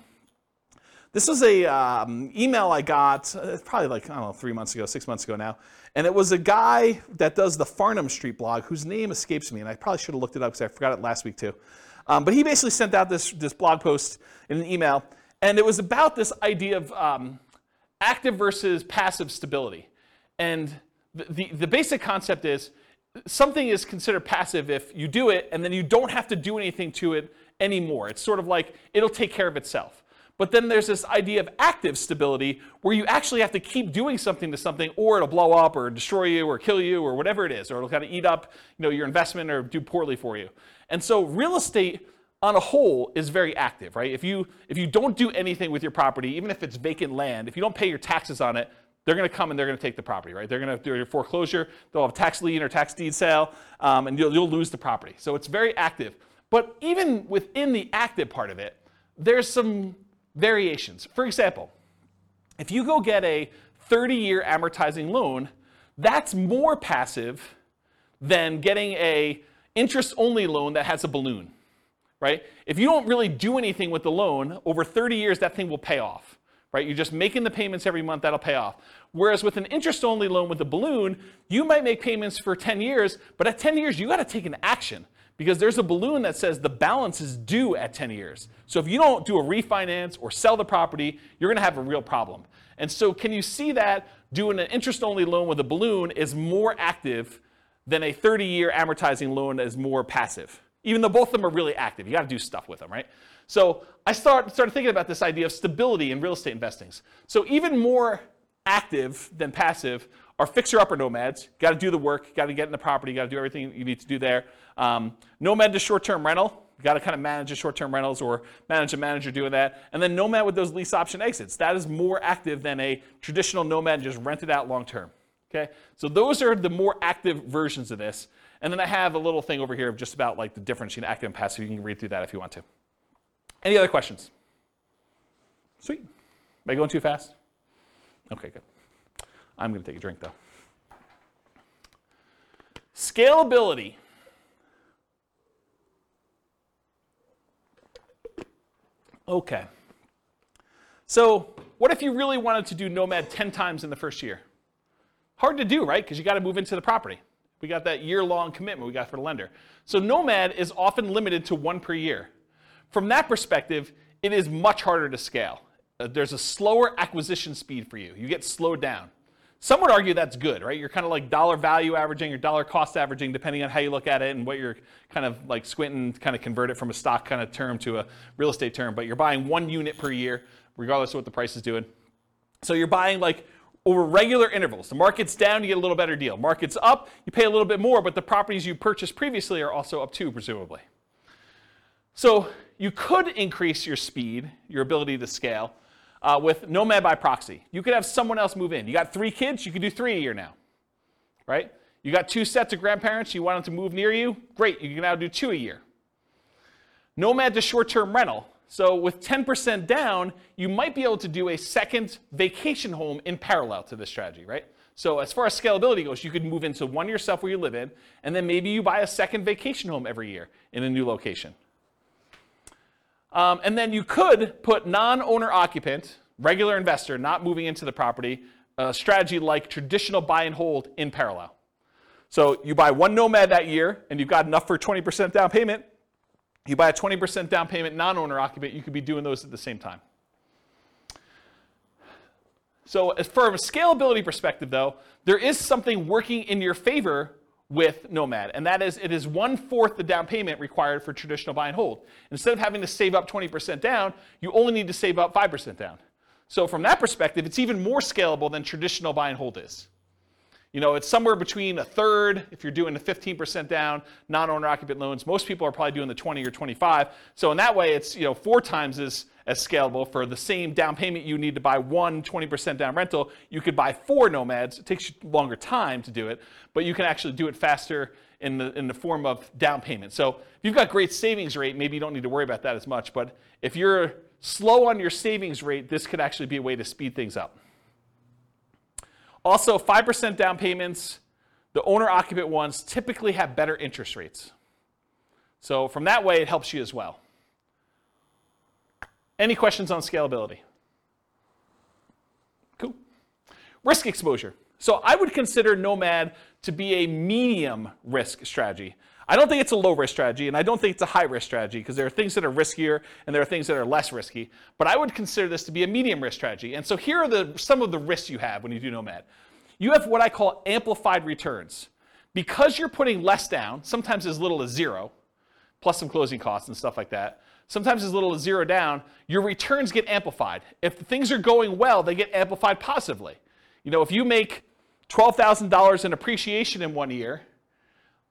This was a um, email I got uh, probably like I don't know three months ago, six months ago now, and it was a guy that does the Farnham Street blog whose name escapes me, and I probably should have looked it up because I forgot it last week too. Um, but he basically sent out this this blog post in an email, and it was about this idea of um, active versus passive stability, and the, the the basic concept is something is considered passive if you do it and then you don't have to do anything to it anymore. It's sort of like it'll take care of itself. But then there's this idea of active stability where you actually have to keep doing something to something or it'll blow up or destroy you or kill you or whatever it is or it'll kind of eat up you know, your investment or do poorly for you. And so real estate on a whole is very active, right? If you if you don't do anything with your property, even if it's vacant land, if you don't pay your taxes on it, they're going to come and they're going to take the property, right? They're going to do a foreclosure, they'll have a tax lien or tax deed sale, um, and you'll, you'll lose the property. So it's very active. But even within the active part of it, there's some variations. For example, if you go get a 30 year amortizing loan, that's more passive than getting a interest only loan that has a balloon, right? If you don't really do anything with the loan, over 30 years that thing will pay off, right? You're just making the payments every month, that'll pay off. Whereas with an interest only loan with a balloon, you might make payments for 10 years, but at 10 years you got to take an action because there's a balloon that says the balance is due at 10 years. So if you don't do a refinance or sell the property, you're going to have a real problem. And so can you see that doing an interest only loan with a balloon is more active than a 30 year amortizing loan is more passive? Even though both of them are really active, you got to do stuff with them, right? So I start, started thinking about this idea of stability in real estate investing. So even more active than passive are fixer upper nomads. Got to do the work, got to get in the property, got to do everything you need to do there. Um, nomad to short term rental. Got to kind of manage the short term rentals or manage a manager doing that. And then nomad with those lease option exits. That is more active than a traditional nomad just rent it out long term. Okay? So those are the more active versions of this. And then I have a little thing over here of just about like the difference between active and passive. You can read through that if you want to. Any other questions? Sweet. Am I going too fast? Okay, good. I'm going to take a drink though. Scalability. Okay. So, what if you really wanted to do Nomad 10 times in the first year? Hard to do, right? Because you got to move into the property. We got that year long commitment we got for the lender. So, Nomad is often limited to one per year. From that perspective, it is much harder to scale. Uh, there's a slower acquisition speed for you. You get slowed down. Some would argue that's good, right? You're kind of like dollar value averaging or dollar cost averaging, depending on how you look at it and what you're kind of like squinting, kind of convert it from a stock kind of term to a real estate term. But you're buying one unit per year, regardless of what the price is doing. So you're buying like over regular intervals. The market's down, you get a little better deal. Market's up, you pay a little bit more, but the properties you purchased previously are also up too, presumably. So you could increase your speed, your ability to scale, uh, with Nomad by proxy. You could have someone else move in. You got three kids, you could do three a year now, right? You got two sets of grandparents, you want them to move near you, great, you can now do two a year. Nomad to short term rental. So with 10% down, you might be able to do a second vacation home in parallel to this strategy, right? So as far as scalability goes, you could move into one yourself where you live in, and then maybe you buy a second vacation home every year in a new location. Um, and then you could put non-owner occupant, regular investor, not moving into the property, a strategy like traditional buy and hold in parallel. So you buy one Nomad that year, and you've got enough for 20% down payment. You buy a 20% down payment non-owner occupant, you could be doing those at the same time. So as from a scalability perspective, though, there is something working in your favor with Nomad, and that is it is one fourth the down payment required for traditional buy and hold. Instead of having to save up 20% down, you only need to save up 5% down. So from that perspective, it's even more scalable than traditional buy and hold is. You know, it's somewhere between a third if you're doing the 15% down non-owner occupant loans. Most people are probably doing the 20 or 25. So in that way, it's you know four times as as scalable for the same down payment you need to buy one 20% down rental. You could buy four nomads. It takes you longer time to do it, but you can actually do it faster in the in the form of down payment. So if you've got great savings rate, maybe you don't need to worry about that as much. But if you're slow on your savings rate, this could actually be a way to speed things up. Also, 5% down payments, the owner occupant ones typically have better interest rates. So, from that way, it helps you as well. Any questions on scalability? Cool. Risk exposure. So, I would consider Nomad to be a medium risk strategy. I don't think it's a low risk strategy, and I don't think it's a high risk strategy because there are things that are riskier and there are things that are less risky. But I would consider this to be a medium risk strategy. And so here are the, some of the risks you have when you do Nomad. You have what I call amplified returns. Because you're putting less down, sometimes as little as zero, plus some closing costs and stuff like that, sometimes as little as zero down, your returns get amplified. If things are going well, they get amplified positively. You know, if you make $12,000 in appreciation in one year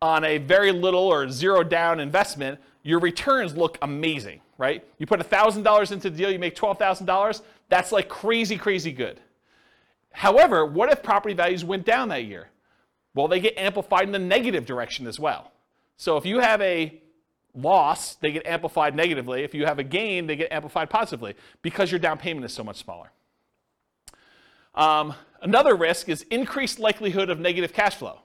on a very little or zero down investment, your returns look amazing, right? You put $1,000 into the deal, you make $12,000, that's like crazy, crazy good. However, what if property values went down that year? Well, they get amplified in the negative direction as well. So if you have a loss, they get amplified negatively. If you have a gain, they get amplified positively because your down payment is so much smaller. Um, another risk is increased likelihood of negative cash flow.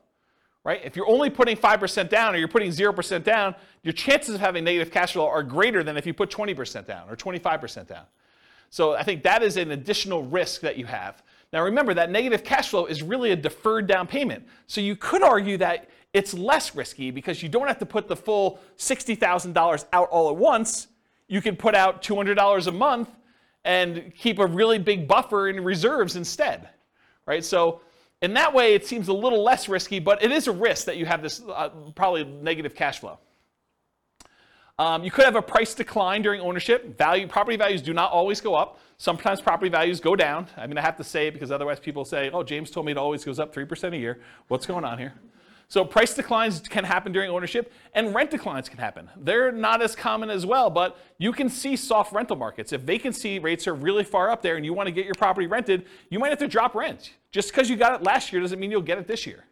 Right? If you're only putting 5% down or you're putting 0% down, your chances of having negative cash flow are greater than if you put 20% down or 25% down. So I think that is an additional risk that you have. Now remember that negative cash flow is really a deferred down payment. So you could argue that it's less risky because you don't have to put the full $60,000 out all at once. You can put out $200 a month and keep a really big buffer in reserves instead. Right? So in that way it seems a little less risky, but it is a risk that you have this uh, probably negative cash flow. Um, you could have a price decline during ownership. Value, property values do not always go up. Sometimes property values go down. I mean, I have to say it because otherwise people say, oh, James told me it always goes up 3% a year. What's going on here? So price declines can happen during ownership and rent declines can happen. They're not as common as well, but you can see soft rental markets. If vacancy rates are really far up there and you want to get your property rented, you might have to drop rent. Just because you got it last year doesn't mean you'll get it this year.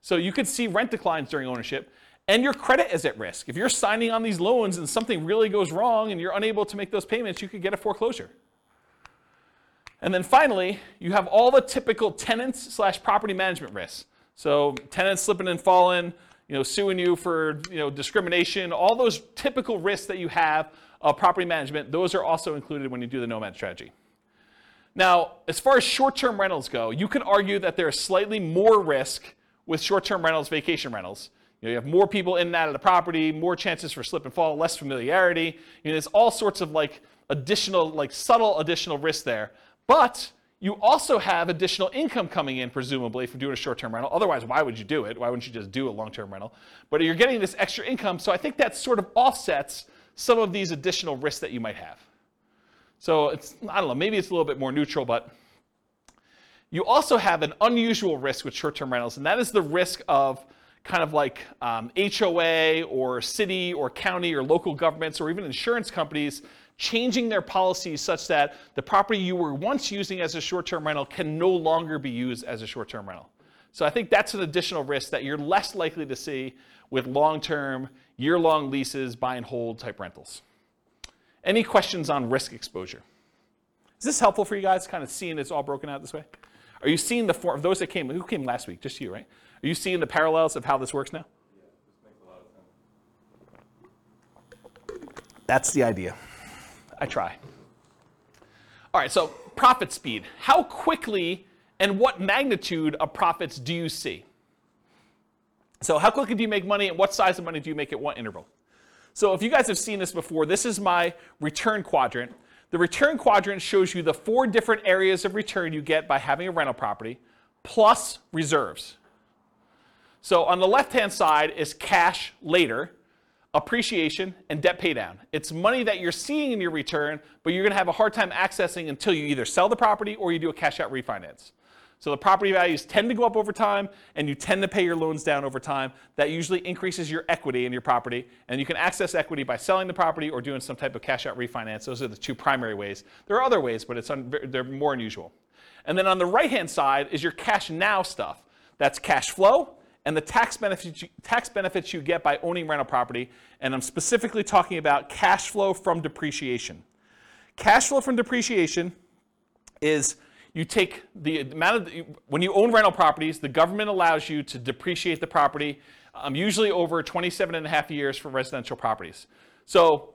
So you could see rent declines during ownership and your credit is at risk. If you're signing on these loans and something really goes wrong and you're unable to make those payments, you could get a foreclosure. And then finally, you have all the typical tenants slash property management risks. So tenants slipping and falling, you know, suing you for you know discrimination, all those typical risks that you have of property management, those are also included when you do the nomad strategy. Now, as far as short-term rentals go, you could argue that there's slightly more risk with short-term rentals, vacation rentals. You, know, you have more people in and out of the property, more chances for slip and fall, less familiarity. You know, there's all sorts of like additional, like subtle additional risk there. But you also have additional income coming in, presumably, from doing a short-term rental. Otherwise, why would you do it? Why wouldn't you just do a long-term rental? But you're getting this extra income, so I think that sort of offsets some of these additional risks that you might have. So it's, I don't know, maybe it's a little bit more neutral, but you also have an unusual risk with short-term rentals, and that is the risk of kind of like um, HOA or city or county or local governments or even insurance companies changing their policies such that the property you were once using as a short-term rental can no longer be used as a short-term rental. So I think that's an additional risk that you're less likely to see with long-term, year-long leases, buy and hold type rentals. Any questions on risk exposure? Is this helpful for you guys, kind of seeing it's all broken out this way? Are you seeing the form, of those that came, who came last week? Just you, right? Are you seeing the parallels of how this works now? That's the idea. I try. All right, so profit speed. How quickly and what magnitude of profits do you see? So how quickly do you make money and what size of money do you make at what interval? So if you guys have seen this before, this is my return quadrant. The return quadrant shows you the four different areas of return you get by having a rental property plus reserves. So on the left-hand side is cash later, appreciation, and debt paydown. It's money that you're seeing in your return, but you're going to have a hard time accessing until you either sell the property or you do a cash out refinance. So the property values tend to go up over time, and you tend to pay your loans down over time. That usually increases your equity in your property, and you can access equity by selling the property or doing some type of cash out refinance. Those are the two primary ways. There are other ways, but it's they're more unusual. And then on the right-hand side is your cash now stuff. That's cash flow, and the tax benefits, you, tax benefits you get by owning rental property, and I'm specifically talking about cash flow from depreciation. Cash flow from depreciation is you take the amount of, when you own rental properties, the government allows you to depreciate the property, um, usually over 27 and a half years for residential properties. So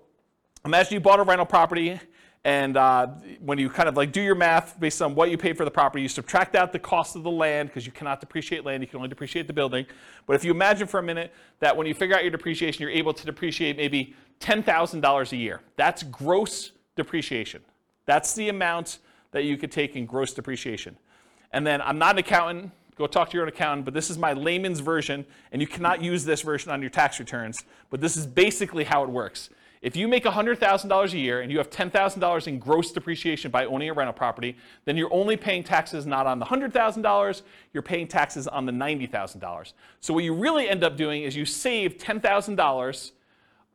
imagine you bought a rental property And uh, when you kind of like do your math based on what you paid for the property, you subtract out the cost of the land because you cannot depreciate land, you can only depreciate the building. But if you imagine for a minute that when you figure out your depreciation, you're able to depreciate maybe $10,000 a year. That's gross depreciation. That's the amount that you could take in gross depreciation. And then I'm not an accountant, go talk to your own accountant, but this is my layman's version, and you cannot use this version on your tax returns, but this is basically how it works. If you make $100,000 a year and you have $10,000 in gross depreciation by owning a rental property, then you're only paying taxes not on the $100,000, you're paying taxes on the $90,000. So what you really end up doing is you save $10,000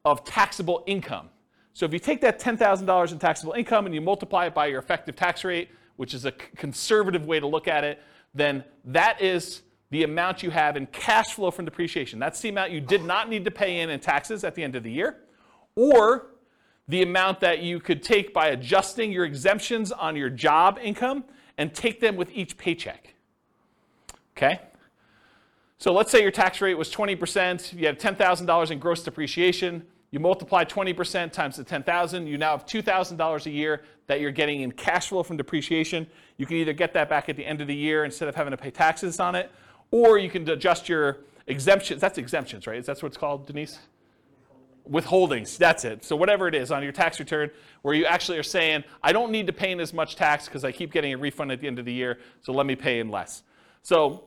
of taxable income. So if you take that $10,000 in taxable income and you multiply it by your effective tax rate, which is a conservative way to look at it, then that is the amount you have in cash flow from depreciation. That's the amount you did not need to pay in in taxes at the end of the year, or the amount that you could take by adjusting your exemptions on your job income and take them with each paycheck. Okay? So let's say your tax rate was 20%, you had $10,000 in gross depreciation, you multiply 20% times the 10,000, you now have $2,000 a year that you're getting in cash flow from depreciation. You can either get that back at the end of the year instead of having to pay taxes on it, or you can adjust your exemptions. That's exemptions, right? Is that what it's called, Denise? Withholdings, that's it. So whatever it is on your tax return, where you actually are saying, I don't need to pay in as much tax because I keep getting a refund at the end of the year, so let me pay in less. So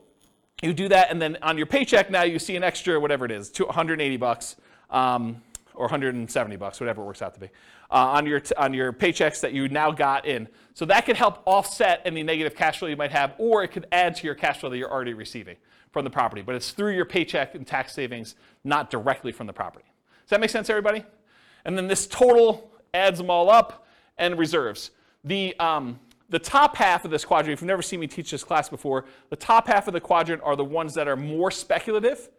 you do that, and then on your paycheck now you see an extra, whatever it is, 180 bucks. Um, or 170 bucks, whatever it works out to be, uh, on your t- on your paychecks that you now got in. So that could help offset any negative cash flow you might have, or it could add to your cash flow that you're already receiving from the property. But it's through your paycheck and tax savings, not directly from the property. Does that make sense, everybody? And then this total adds them all up and reserves. The um, the top half of this quadrant, if you've never seen me teach this class before, the top half of the quadrant are the ones that are more speculative.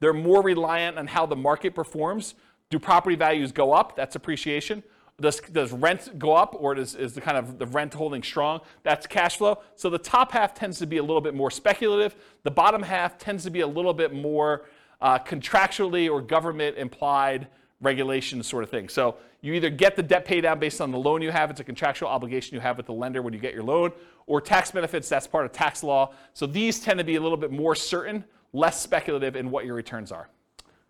They're more reliant on how the market performs. Do property values go up? That's appreciation. Does, does rent go up or does, is the kind of the rent holding strong? That's cash flow. So the top half tends to be a little bit more speculative. The bottom half tends to be a little bit more uh, contractually or government implied regulation sort of thing. So you either get the debt pay down based on the loan you have, it's a contractual obligation you have with the lender when you get your loan, or tax benefits, that's part of tax law. So these tend to be a little bit more certain, less speculative in what your returns are.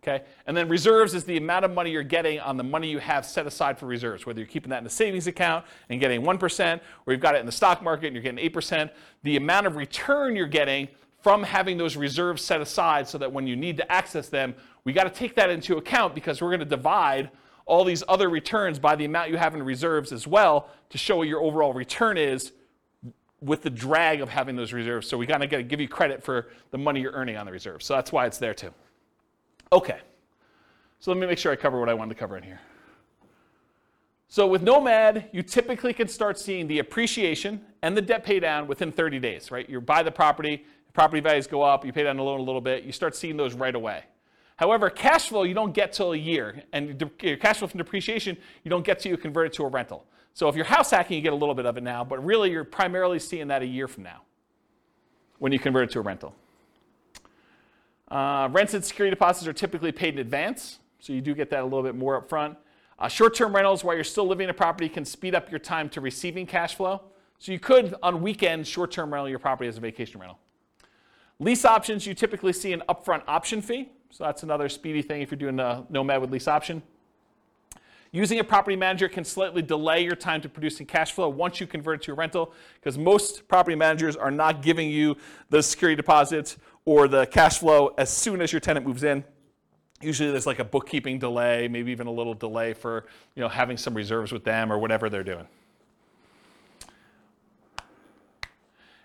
Okay? And then reserves is the amount of money you're getting on the money you have set aside for reserves, whether you're keeping that in a savings account and getting 1%, or you've got it in the stock market and you're getting 8%. The amount of return you're getting from having those reserves set aside so that when you need to access them, we got to take that into account because we're going to divide all these other returns by the amount you have in reserves as well to show what your overall return is with the drag of having those reserves. So we got to give you credit for the money you're earning on the reserves. So that's why it's there too. Okay, so let me make sure I cover what I wanted to cover in here. So with Nomad, you typically can start seeing the appreciation and the debt pay down within 30 days, right? You buy the property, property values go up, you pay down the loan a little bit, you start seeing those right away. However, cash flow you don't get till a year, and your cash flow from depreciation you don't get till you convert it to a rental. So if you're house hacking, you get a little bit of it now, but really you're primarily seeing that a year from now when you convert it to a rental. Uh, rents and security deposits are typically paid in advance, so you do get that a little bit more up front. Uh, short-term rentals, while you're still living in a property, can speed up your time to receiving cash flow. So you could, on weekends, short-term rental your property as a vacation rental. Lease options, you typically see an upfront option fee. So that's another speedy thing if you're doing a Nomad with lease option. Using a property manager can slightly delay your time to producing cash flow once you convert it to a rental, because most property managers are not giving you the security deposits or the cash flow as soon as your tenant moves in. Usually there's like a bookkeeping delay, maybe even a little delay for you know, having some reserves with them or whatever they're doing.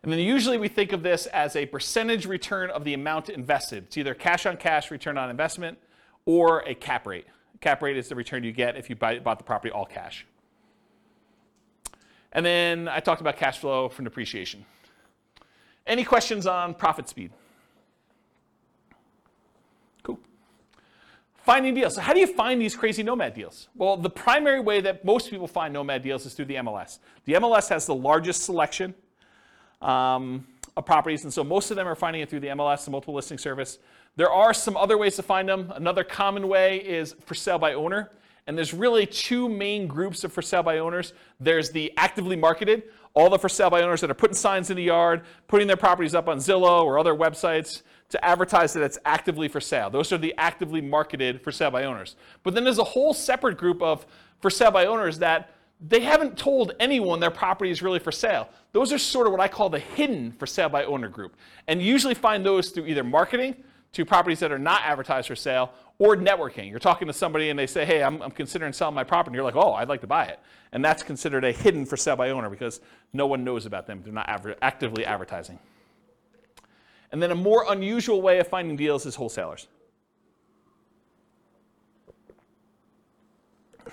And then usually we think of this as a percentage return of the amount invested. It's either cash on cash return on investment or a cap rate. Cap rate is the return you get if you buy, bought the property all cash. And then I talked about cash flow from depreciation. Any questions on profit speed? Cool. Finding deals. So how do you find these crazy Nomad deals? Well, the primary way that most people find Nomad deals is through the MLS. The MLS has the largest selection um, of properties, and so most of them are finding it through the MLS, the multiple listing service. There are some other ways to find them. Another common way is for sale by owner. And there's really two main groups of for sale by owners. There's the actively marketed, all the for sale by owners that are putting signs in the yard, putting their properties up on Zillow or other websites to advertise that it's actively for sale. Those are the actively marketed for sale by owners. But then there's a whole separate group of for sale by owners that they haven't told anyone their property is really for sale. Those are sort of what I call the hidden for sale by owner group. And you usually find those through either marketing to properties that are not advertised for sale or networking. You're talking to somebody and they say, hey, I'm, I'm considering selling my property. And you're like, oh, I'd like to buy it. And that's considered a hidden for sale by owner because no one knows about them. They're not actively advertising. And then a more unusual way of finding deals is wholesalers.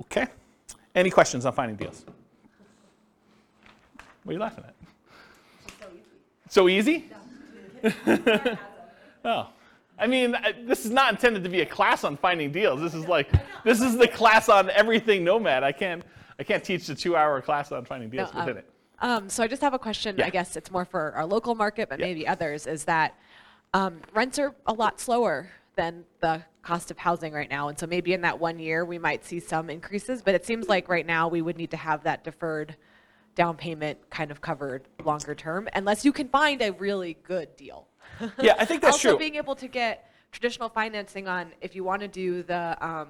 Okay. Any questions on finding deals? What are you laughing at? So easy? oh. I mean, I- this is not intended to be a class on finding deals. This is like, this is the class on everything Nomad. I can't, I can't teach the two-hour class on finding deals No, within um, it. Um, so I just have a question. Yeah. I guess it's more for our local market, but Yeah. maybe others. Is that um, rents are a lot slower than the cost of housing right now, and so maybe in that one year we might see some increases. But it seems like right now we would need to have that deferred down payment kind of covered longer term, unless you can find a really good deal. Yeah, I think that's true. also true. being able to get traditional financing on if you want to do the um,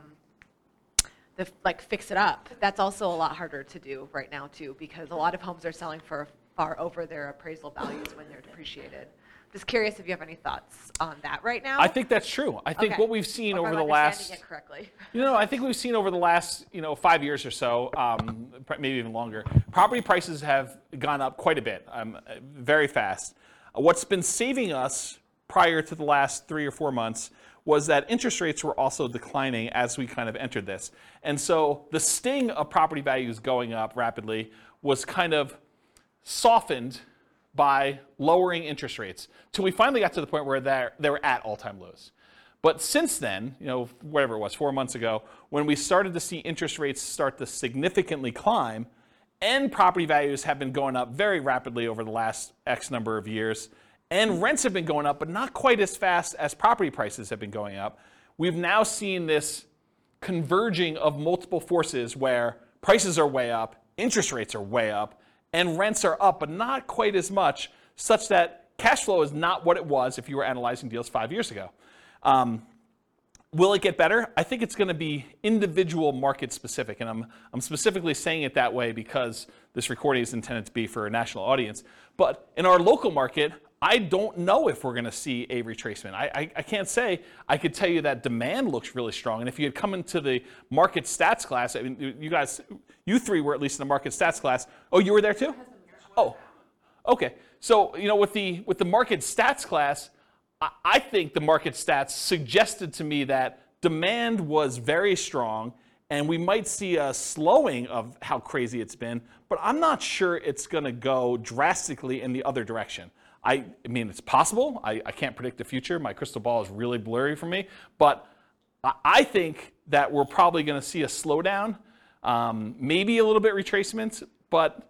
the like fix it up that's also a lot harder to do right now too because a lot of homes are selling for far over their appraisal values when they're depreciated just curious if you have any thoughts on that right now I think that's true. I think Okay. what we've seen Or if over I'm the understanding last it correctly You know, I think we've seen over the last, you know, five years or so, um, pr- maybe even longer, property prices have gone up quite a bit, um, uh, very fast. Uh, What's been saving us prior to the last three or four months was that interest rates were also declining as we kind of entered this. And so the sting of property values going up rapidly was kind of softened by lowering interest rates till we finally got to the point where they're, were at all-time lows. But since then, you know, whatever it was, four months ago, when we started to see interest rates start to significantly climb, and property values have been going up very rapidly over the last X number of years, and rents have been going up, but not quite as fast as property prices have been going up, we've now seen this converging of multiple forces where prices are way up, interest rates are way up, and rents are up, but not quite as much, such that cash flow is not what it was if you were analyzing deals five years ago. Um, will it get better? I think it's going to be individual market specific, and I'm, I'm specifically saying it that way because this recording is intended to be for a national audience. But in our local market, I don't know if we're going to see a retracement. I, I, I can't say. I could tell you that demand looks really strong. And if you had come into the market stats class, I mean, you- guys, you three were at least in the market stats class. Oh, you were there too? Oh, okay. So you know, with the with the market stats class, I, I think the market stats suggested to me that demand was very strong, and we might see a slowing of how crazy it's been. But I'm not sure it's going to go drastically in the other direction. I, I mean, it's possible. I, I can't predict the future. My crystal ball is really blurry for me. But I- think that we're probably going to see a slowdown, um, maybe a little bit retracement, but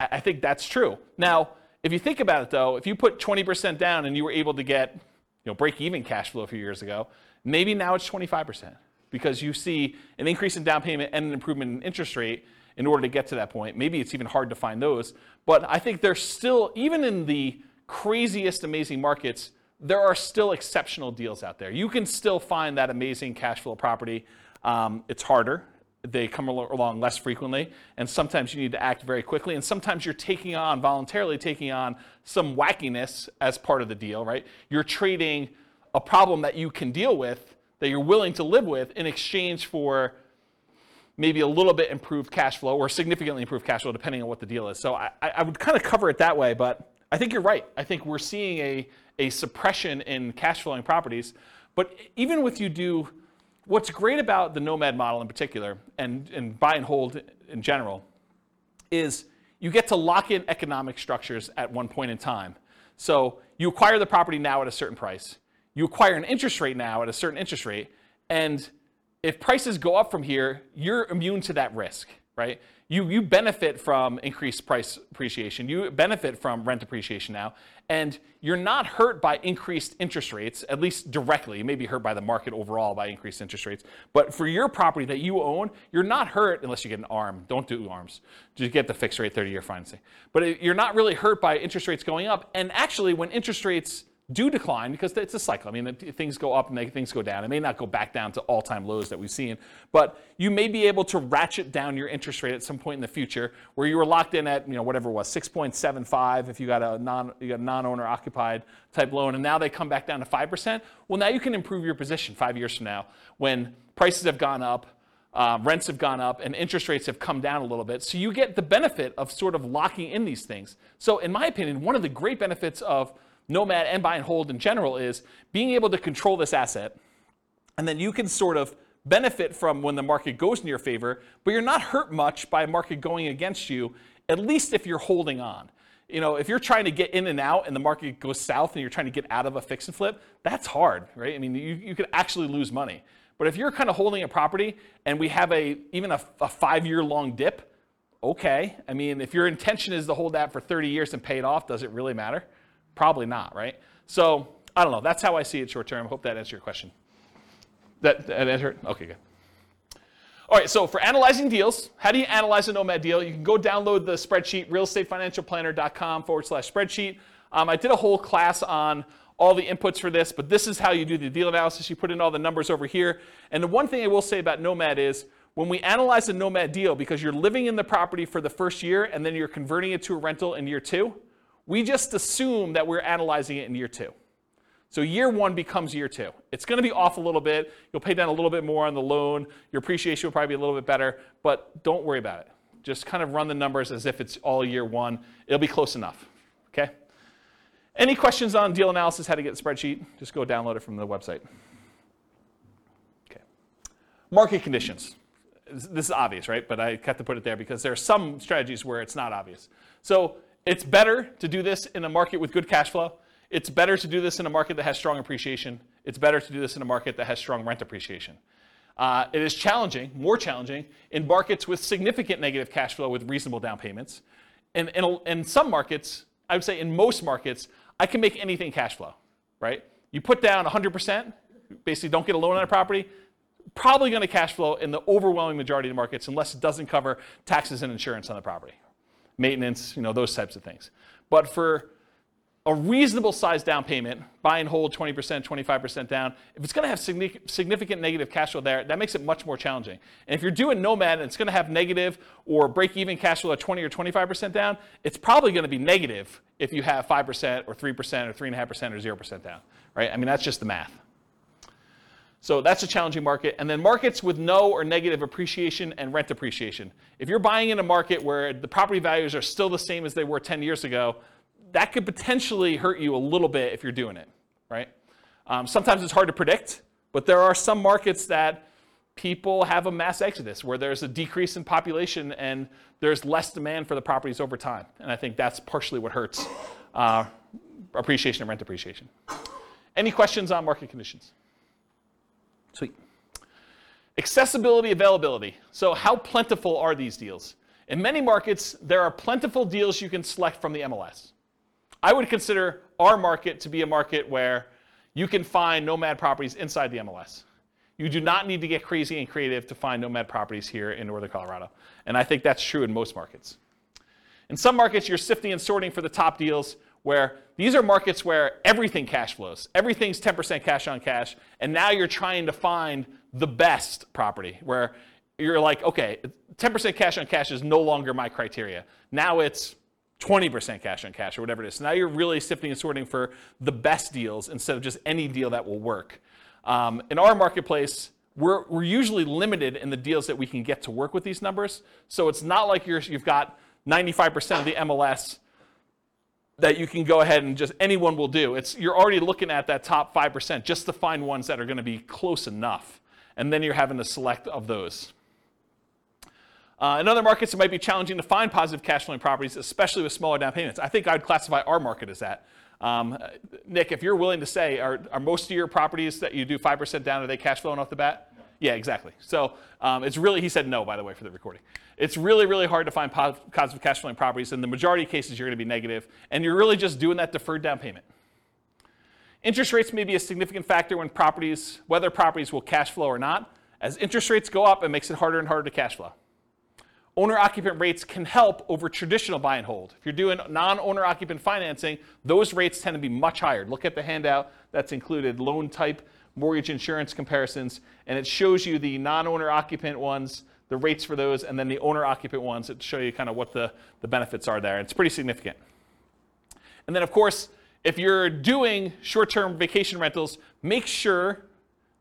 I I think that's true. Now, if you think about it though, if you put 20% down and you were able to get, you know, break even cash flow a few years ago, maybe now it's 25% because you see an increase in down payment and an improvement in interest rate in order to get to that point. Maybe it's even hard to find those, but I think there's still even in the craziest amazing markets, there are still exceptional deals out there. You can still find that amazing cash flow property. Um, it's harder they come along less frequently, and sometimes you need to act very quickly, and sometimes you're taking on, voluntarily taking on some wackiness as part of the deal, right? You're trading a problem that you can deal with, that you're willing to live with, in exchange for maybe a little bit improved cash flow or significantly improved cash flow, depending on what the deal is. So I, I would kind of cover it that way, but I think you're right. I think we're seeing a, a suppression in cash flowing properties. But even with you do, what's great about the Nomad model in particular, and, and buy and hold in general, is you get to lock in economic structures at one point in time. So you acquire the property now at a certain price. You acquire an interest rate now at a certain interest rate. And if prices go up from here, you're immune to that risk. right? You, you benefit from increased price appreciation. You benefit from rent appreciation now. And you're not hurt by increased interest rates, at least directly. You may be hurt by the market overall by increased interest rates. But for your property that you own, you're not hurt unless you get an ARM. Don't do ARMs. Just get the fixed rate 30 year financing. But you're not really hurt by interest rates going up. And actually, when interest rates do decline because it's a cycle. I mean, things go up and they, things go down. It may not go back down to all-time lows that we've seen, but you may be able to ratchet down your interest rate at some point in the future where you were locked in at, you know, whatever it was, 6.75 if you got a non a non-owner occupied type loan, and now they come back down to 5%. Well, now you can improve your position five years from now when prices have gone up, uh, rents have gone up and interest rates have come down a little bit. So you get the benefit of sort of locking in these things. So, in my opinion, one of the great benefits of Nomad and buy and hold in general is being able to control this asset. And then you can sort of benefit from when the market goes in your favor, but you're not hurt much by a market going against you, at least if you're holding on. You know, if you're trying to get in and out and the market goes south and you're trying to get out of a fix and flip, that's hard, right? I mean, you, you could actually lose money. But if you're kind of holding a property and we have a even a, a five year long dip, okay. I mean, if your intention is to hold that for 30 years and pay it off, does it really matter? Probably not, right? So I don't know. That's how I see it short term. I hope that answered your question. That, that answered? Okay, good. All right, so for analyzing deals, how do you analyze a Nomad deal? You can go download the spreadsheet, realestatefinancialplanner.com forward slash spreadsheet. Um, I did a whole class on all the inputs for this, but this is how you do the deal analysis. You put in all the numbers over here. And the one thing I will say about Nomad is when we analyze a Nomad deal, because you're living in the property for the first year and then you're converting it to a rental in year two, we just assume that we're analyzing it in year two. So year one becomes year two. It's going to be off a little bit. You'll pay down a little bit more on the loan. Your appreciation will probably be a little bit better, but don't worry about it. Just kind of run the numbers as if it's all year one. It'll be close enough. Okay? Any questions on deal analysis, how to get the spreadsheet? Just go download it from the website. Okay. Market conditions. This is obvious, right? But I have to put it there because there are some strategies where it's not obvious. So it's better to do this in a market with good cash flow. It's better to do this in a market that has strong appreciation. It's better to do this in a market that has strong rent appreciation. Uh, it is challenging, more challenging, in markets with significant negative cash flow with reasonable down payments. And in, some markets, I would say in most markets, I can make anything cash flow, right? You put down 100%, basically don't get a loan on a property, probably going to cash flow in the overwhelming majority of the markets unless it doesn't cover taxes and insurance on the property, maintenance, you know, those types of things. But for a reasonable size down payment, buy and hold 20%, 25% down, if it's going to have significant negative cash flow there, that makes it much more challenging. And if you're doing Nomad and it's going to have negative or break even cash flow at 20 or 25% down, it's probably going to be negative if you have 5% or 3% or 3.5% or 0% down, right? I mean, that's just the math. So that's a challenging market. And then markets with no or negative appreciation and rent appreciation. If you're buying in a market where the property values are still the same as they were 10 years ago, that could potentially hurt you a little bit if you're doing it, right? Um, sometimes it's hard to predict, but there are some markets that people have a mass exodus where there's a decrease in population and there's less demand for the properties over time. And I think that's partially what hurts uh, appreciation and rent appreciation. Any questions on market conditions? Sweet. Accessibility, availability. So how plentiful are these deals? In many markets, there are plentiful deals you can select from the MLS. I would consider our market to be a market where you can find nomad properties inside the MLS. You do not need to get crazy and creative to find nomad properties here in northern Colorado. And I think that's true in most markets. In some markets, you're sifting and sorting for the top deals where these are markets where everything cash flows. Everything's 10% cash on cash. And now you're trying to find the best property where you're like, okay, 10% cash on cash is no longer my criteria. Now it's 20% cash on cash or whatever it is. So now you're really sifting and sorting for the best deals instead of just any deal that will work. Um, in our marketplace, we're, we're usually limited in the deals that we can get to work with these numbers. So it's not like you're, you've got 95% of the MLS that you can go ahead and just anyone will do. It's you're already looking at that top 5% just to find ones that are going to be close enough. And then you're having to select of those. Uh, in other markets, it might be challenging to find positive cash flowing properties, especially with smaller down payments. I think I would classify our market as that. Um, Nick, if you're willing to say, are, are most of your properties that you do 5% down, are they cash flowing off the bat? Yeah, exactly. So um, it's really, he said no, by the way, for the recording. It's really, really hard to find po- positive cash flowing properties. In the majority of cases, you're going to be negative, and you're really just doing that deferred down payment. Interest rates may be a significant factor when properties, whether properties will cash flow or not. As interest rates go up, it makes it harder and harder to cash flow. Owner occupant rates can help over traditional buy and hold. If you're doing non owner occupant financing, those rates tend to be much higher. Look at the handout that's included loan type, mortgage insurance comparisons, and it shows you the non owner occupant ones, the rates for those, and then the owner occupant ones that show you kind of what the, the benefits are there. It's pretty significant. And then, of course, if you're doing short term vacation rentals, make sure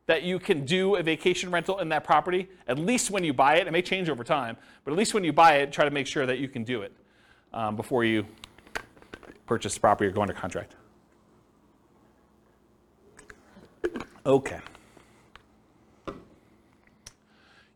that you can do a vacation rental in that property, at least when you buy it. It may change over time, but at least when you buy it, try to make sure that you can do it um, before you purchase the property or go under contract. Okay.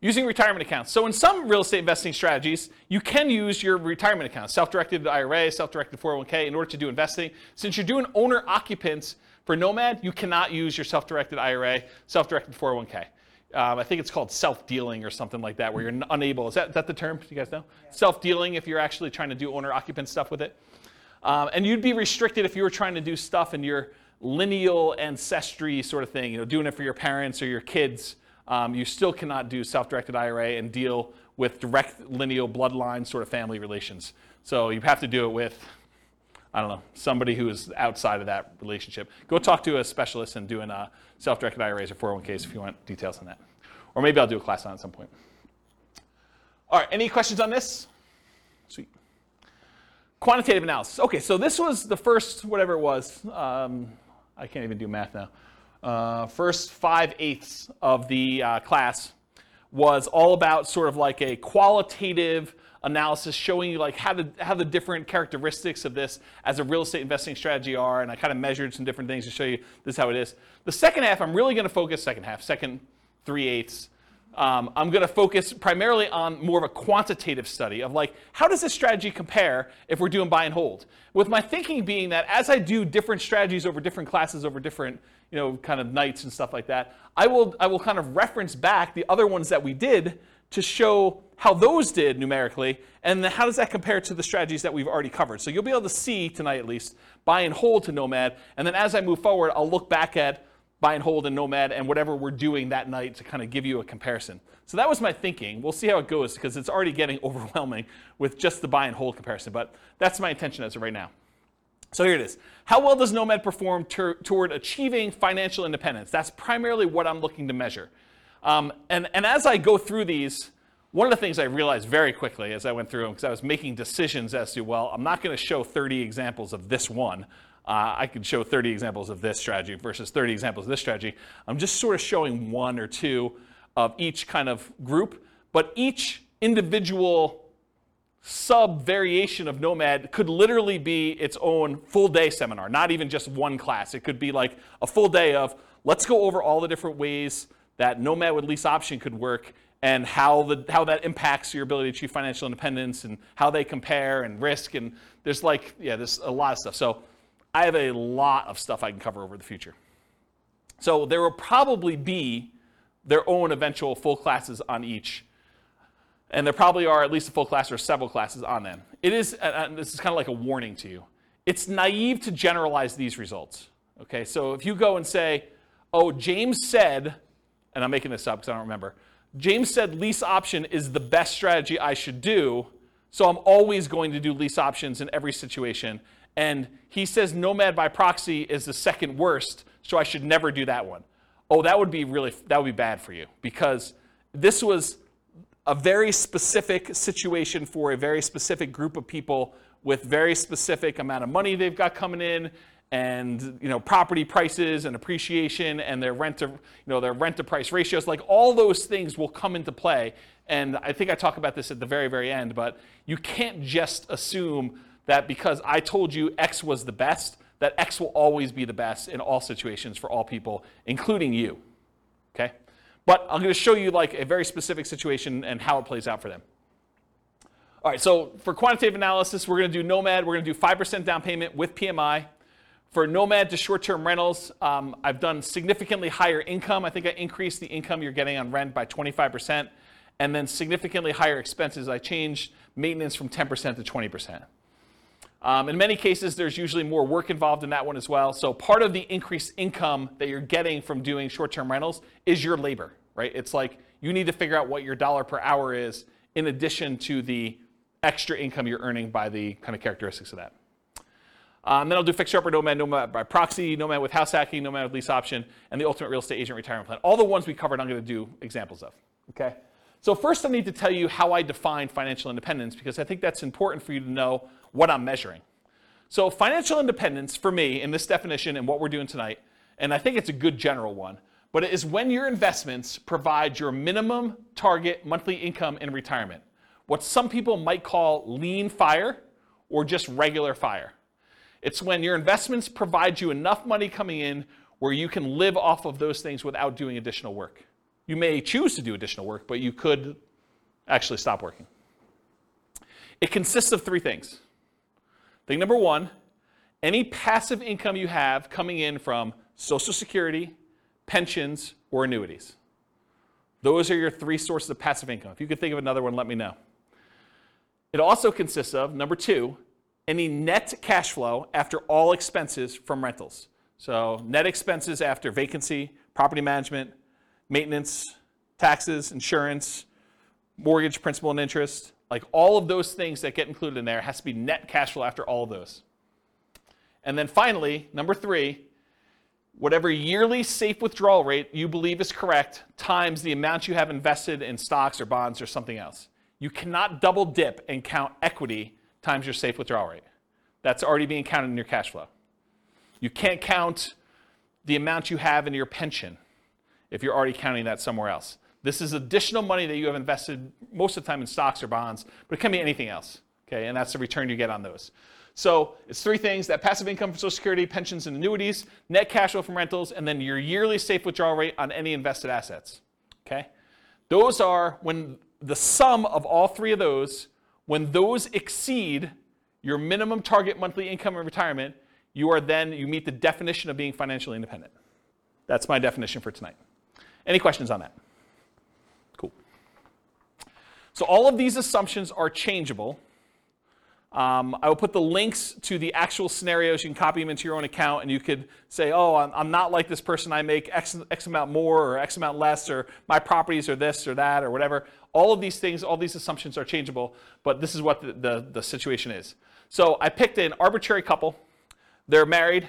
Using retirement accounts. So in some real estate investing strategies, you can use your retirement accounts, self-directed IRA, self-directed 401k in order to do investing. Since you're doing owner occupants for Nomad, you cannot use your self-directed IRA, self-directed 401k. Um, I think it's called self-dealing or something like that, where you're unable. Is that, is that the term? Do you guys know? Yeah. Self-dealing if you're actually trying to do owner-occupant stuff with it. Um, and you'd be restricted if you were trying to do stuff in your lineal ancestry sort of thing, you know, doing it for your parents or your kids um, you still cannot do self-directed IRA and deal with direct lineal bloodline sort of family relations. So you have to do it with, I don't know, somebody who is outside of that relationship. Go talk to a specialist and doing uh, self-directed IRAs or 401ks if you want details on that. Or maybe I'll do a class on it at some point. All right, any questions on this? Sweet. Quantitative analysis. Okay, so this was the first, whatever it was. Um, I can't even do math now. Uh, first five eighths of the uh, class was all about sort of like a qualitative analysis showing you like how, to, how the different characteristics of this as a real estate investing strategy are and i kind of measured some different things to show you this is how it is. The second half i'm really going to focus second half second three eighths um, I'm going to focus primarily on more of a quantitative study of like, how does this strategy compare if we're doing buy and hold? With my thinking being that as I do different strategies over different classes over different, you know, kind of nights and stuff like that, I will, I will kind of reference back the other ones that we did to show how those did numerically, and how does that compare to the strategies that we've already covered. So you'll be able to see tonight at least, buy and hold to Nomad, and then as I move forward, I'll look back at buy and hold and nomad and whatever we're doing that night to kind of give you a comparison. So that was my thinking. We'll see how it goes because it's already getting overwhelming with just the buy and hold comparison, but that's my intention as of right now. So here it is. How well does Nomad perform ter- toward achieving financial independence? That's primarily what I'm looking to measure. Um, and, and as I go through these, one of the things I realized very quickly as I went through them, because I was making decisions as to, well, I'm not going to show 30 examples of this one. Uh, I could show 30 examples of this strategy versus 30 examples of this strategy. I'm just sort of showing one or two of each kind of group, but each individual sub variation of Nomad could literally be its own full day seminar, not even just one class. It could be like a full day of let's go over all the different ways that Nomad with lease option could work and how, the, how that impacts your ability to achieve financial independence and how they compare and risk. And there's like, yeah, there's a lot of stuff. So I have a lot of stuff I can cover over the future. So there will probably be their own eventual full classes on each. And there probably are at least a full class or several classes on them. It is, and this is kind of like a warning to you. It's naive to generalize these results. Okay, so if you go and say, oh, James said, and I'm making this up because I don't remember, James said lease option is the best strategy I should do, so I'm always going to do lease options in every situation and he says nomad by proxy is the second worst, so I should never do that one. Oh, that would be really that would be bad for you because this was a very specific situation for a very specific group of people with very specific amount of money they've got coming in and you know property prices and appreciation and their rent to you know their rent to price ratios like all those things will come into play and i think i talk about this at the very very end but you can't just assume that because I told you X was the best, that X will always be the best in all situations for all people, including you. Okay? But I'm going to show you like a very specific situation and how it plays out for them. All right, so for quantitative analysis, we're going to do Nomad. We're going to do 5% down payment with PMI. For nomad to short term rentals, um, I've done significantly higher income. I think I increased the income you're getting on rent by 25%, and then significantly higher expenses. I changed maintenance from 10% to 20%. Um, in many cases, there's usually more work involved in that one as well. So part of the increased income that you're getting from doing short-term rentals is your labor, right? It's like you need to figure out what your dollar per hour is in addition to the extra income you're earning by the kind of characteristics of that. Um, then I'll do fixer upper nomad, nomad by proxy, nomad with house hacking, nomad with lease option, and the ultimate real estate agent retirement plan. All the ones we covered, I'm going to do examples of. Okay. So first, I need to tell you how I define financial independence because I think that's important for you to know what I'm measuring. So financial independence for me in this definition and what we're doing tonight, and I think it's a good general one, but it is when your investments provide your minimum target monthly income in retirement. What some people might call lean fire or just regular fire. It's when your investments provide you enough money coming in where you can live off of those things without doing additional work. You may choose to do additional work, but you could actually stop working. It consists of three things. Thing number one, any passive income you have coming in from Social Security, pensions, or annuities. Those are your three sources of passive income. If you could think of another one, let me know. It also consists of, number two, any net cash flow after all expenses from rentals. So net expenses after vacancy, property management, maintenance, taxes, insurance, mortgage, principal, and interest. Like all of those things that get included in there has to be net cash flow after all of those. And then finally, number three, whatever yearly safe withdrawal rate you believe is correct times the amount you have invested in stocks or bonds or something else. You cannot double dip and count equity times your safe withdrawal rate. That's already being counted in your cash flow. You can't count the amount you have in your pension if you're already counting that somewhere else. This is additional money that you have invested most of the time in stocks or bonds, but it can be anything else. Okay, and that's the return you get on those. So it's three things that passive income from Social Security, pensions, and annuities, net cash flow from rentals, and then your yearly safe withdrawal rate on any invested assets. Okay? Those are when the sum of all three of those when those exceed your minimum target monthly income in retirement, you are then, you meet the definition of being financially independent. That's my definition for tonight. Any questions on that? Cool. So all of these assumptions are changeable. Um, I will put the links to the actual scenarios. You can copy them into your own account, and you could say, "Oh, I'm, I'm not like this person. I make X, X amount more or X amount less, or my properties are this or that or whatever." All of these things, all these assumptions are changeable, but this is what the, the, the situation is. So I picked an arbitrary couple. They're married.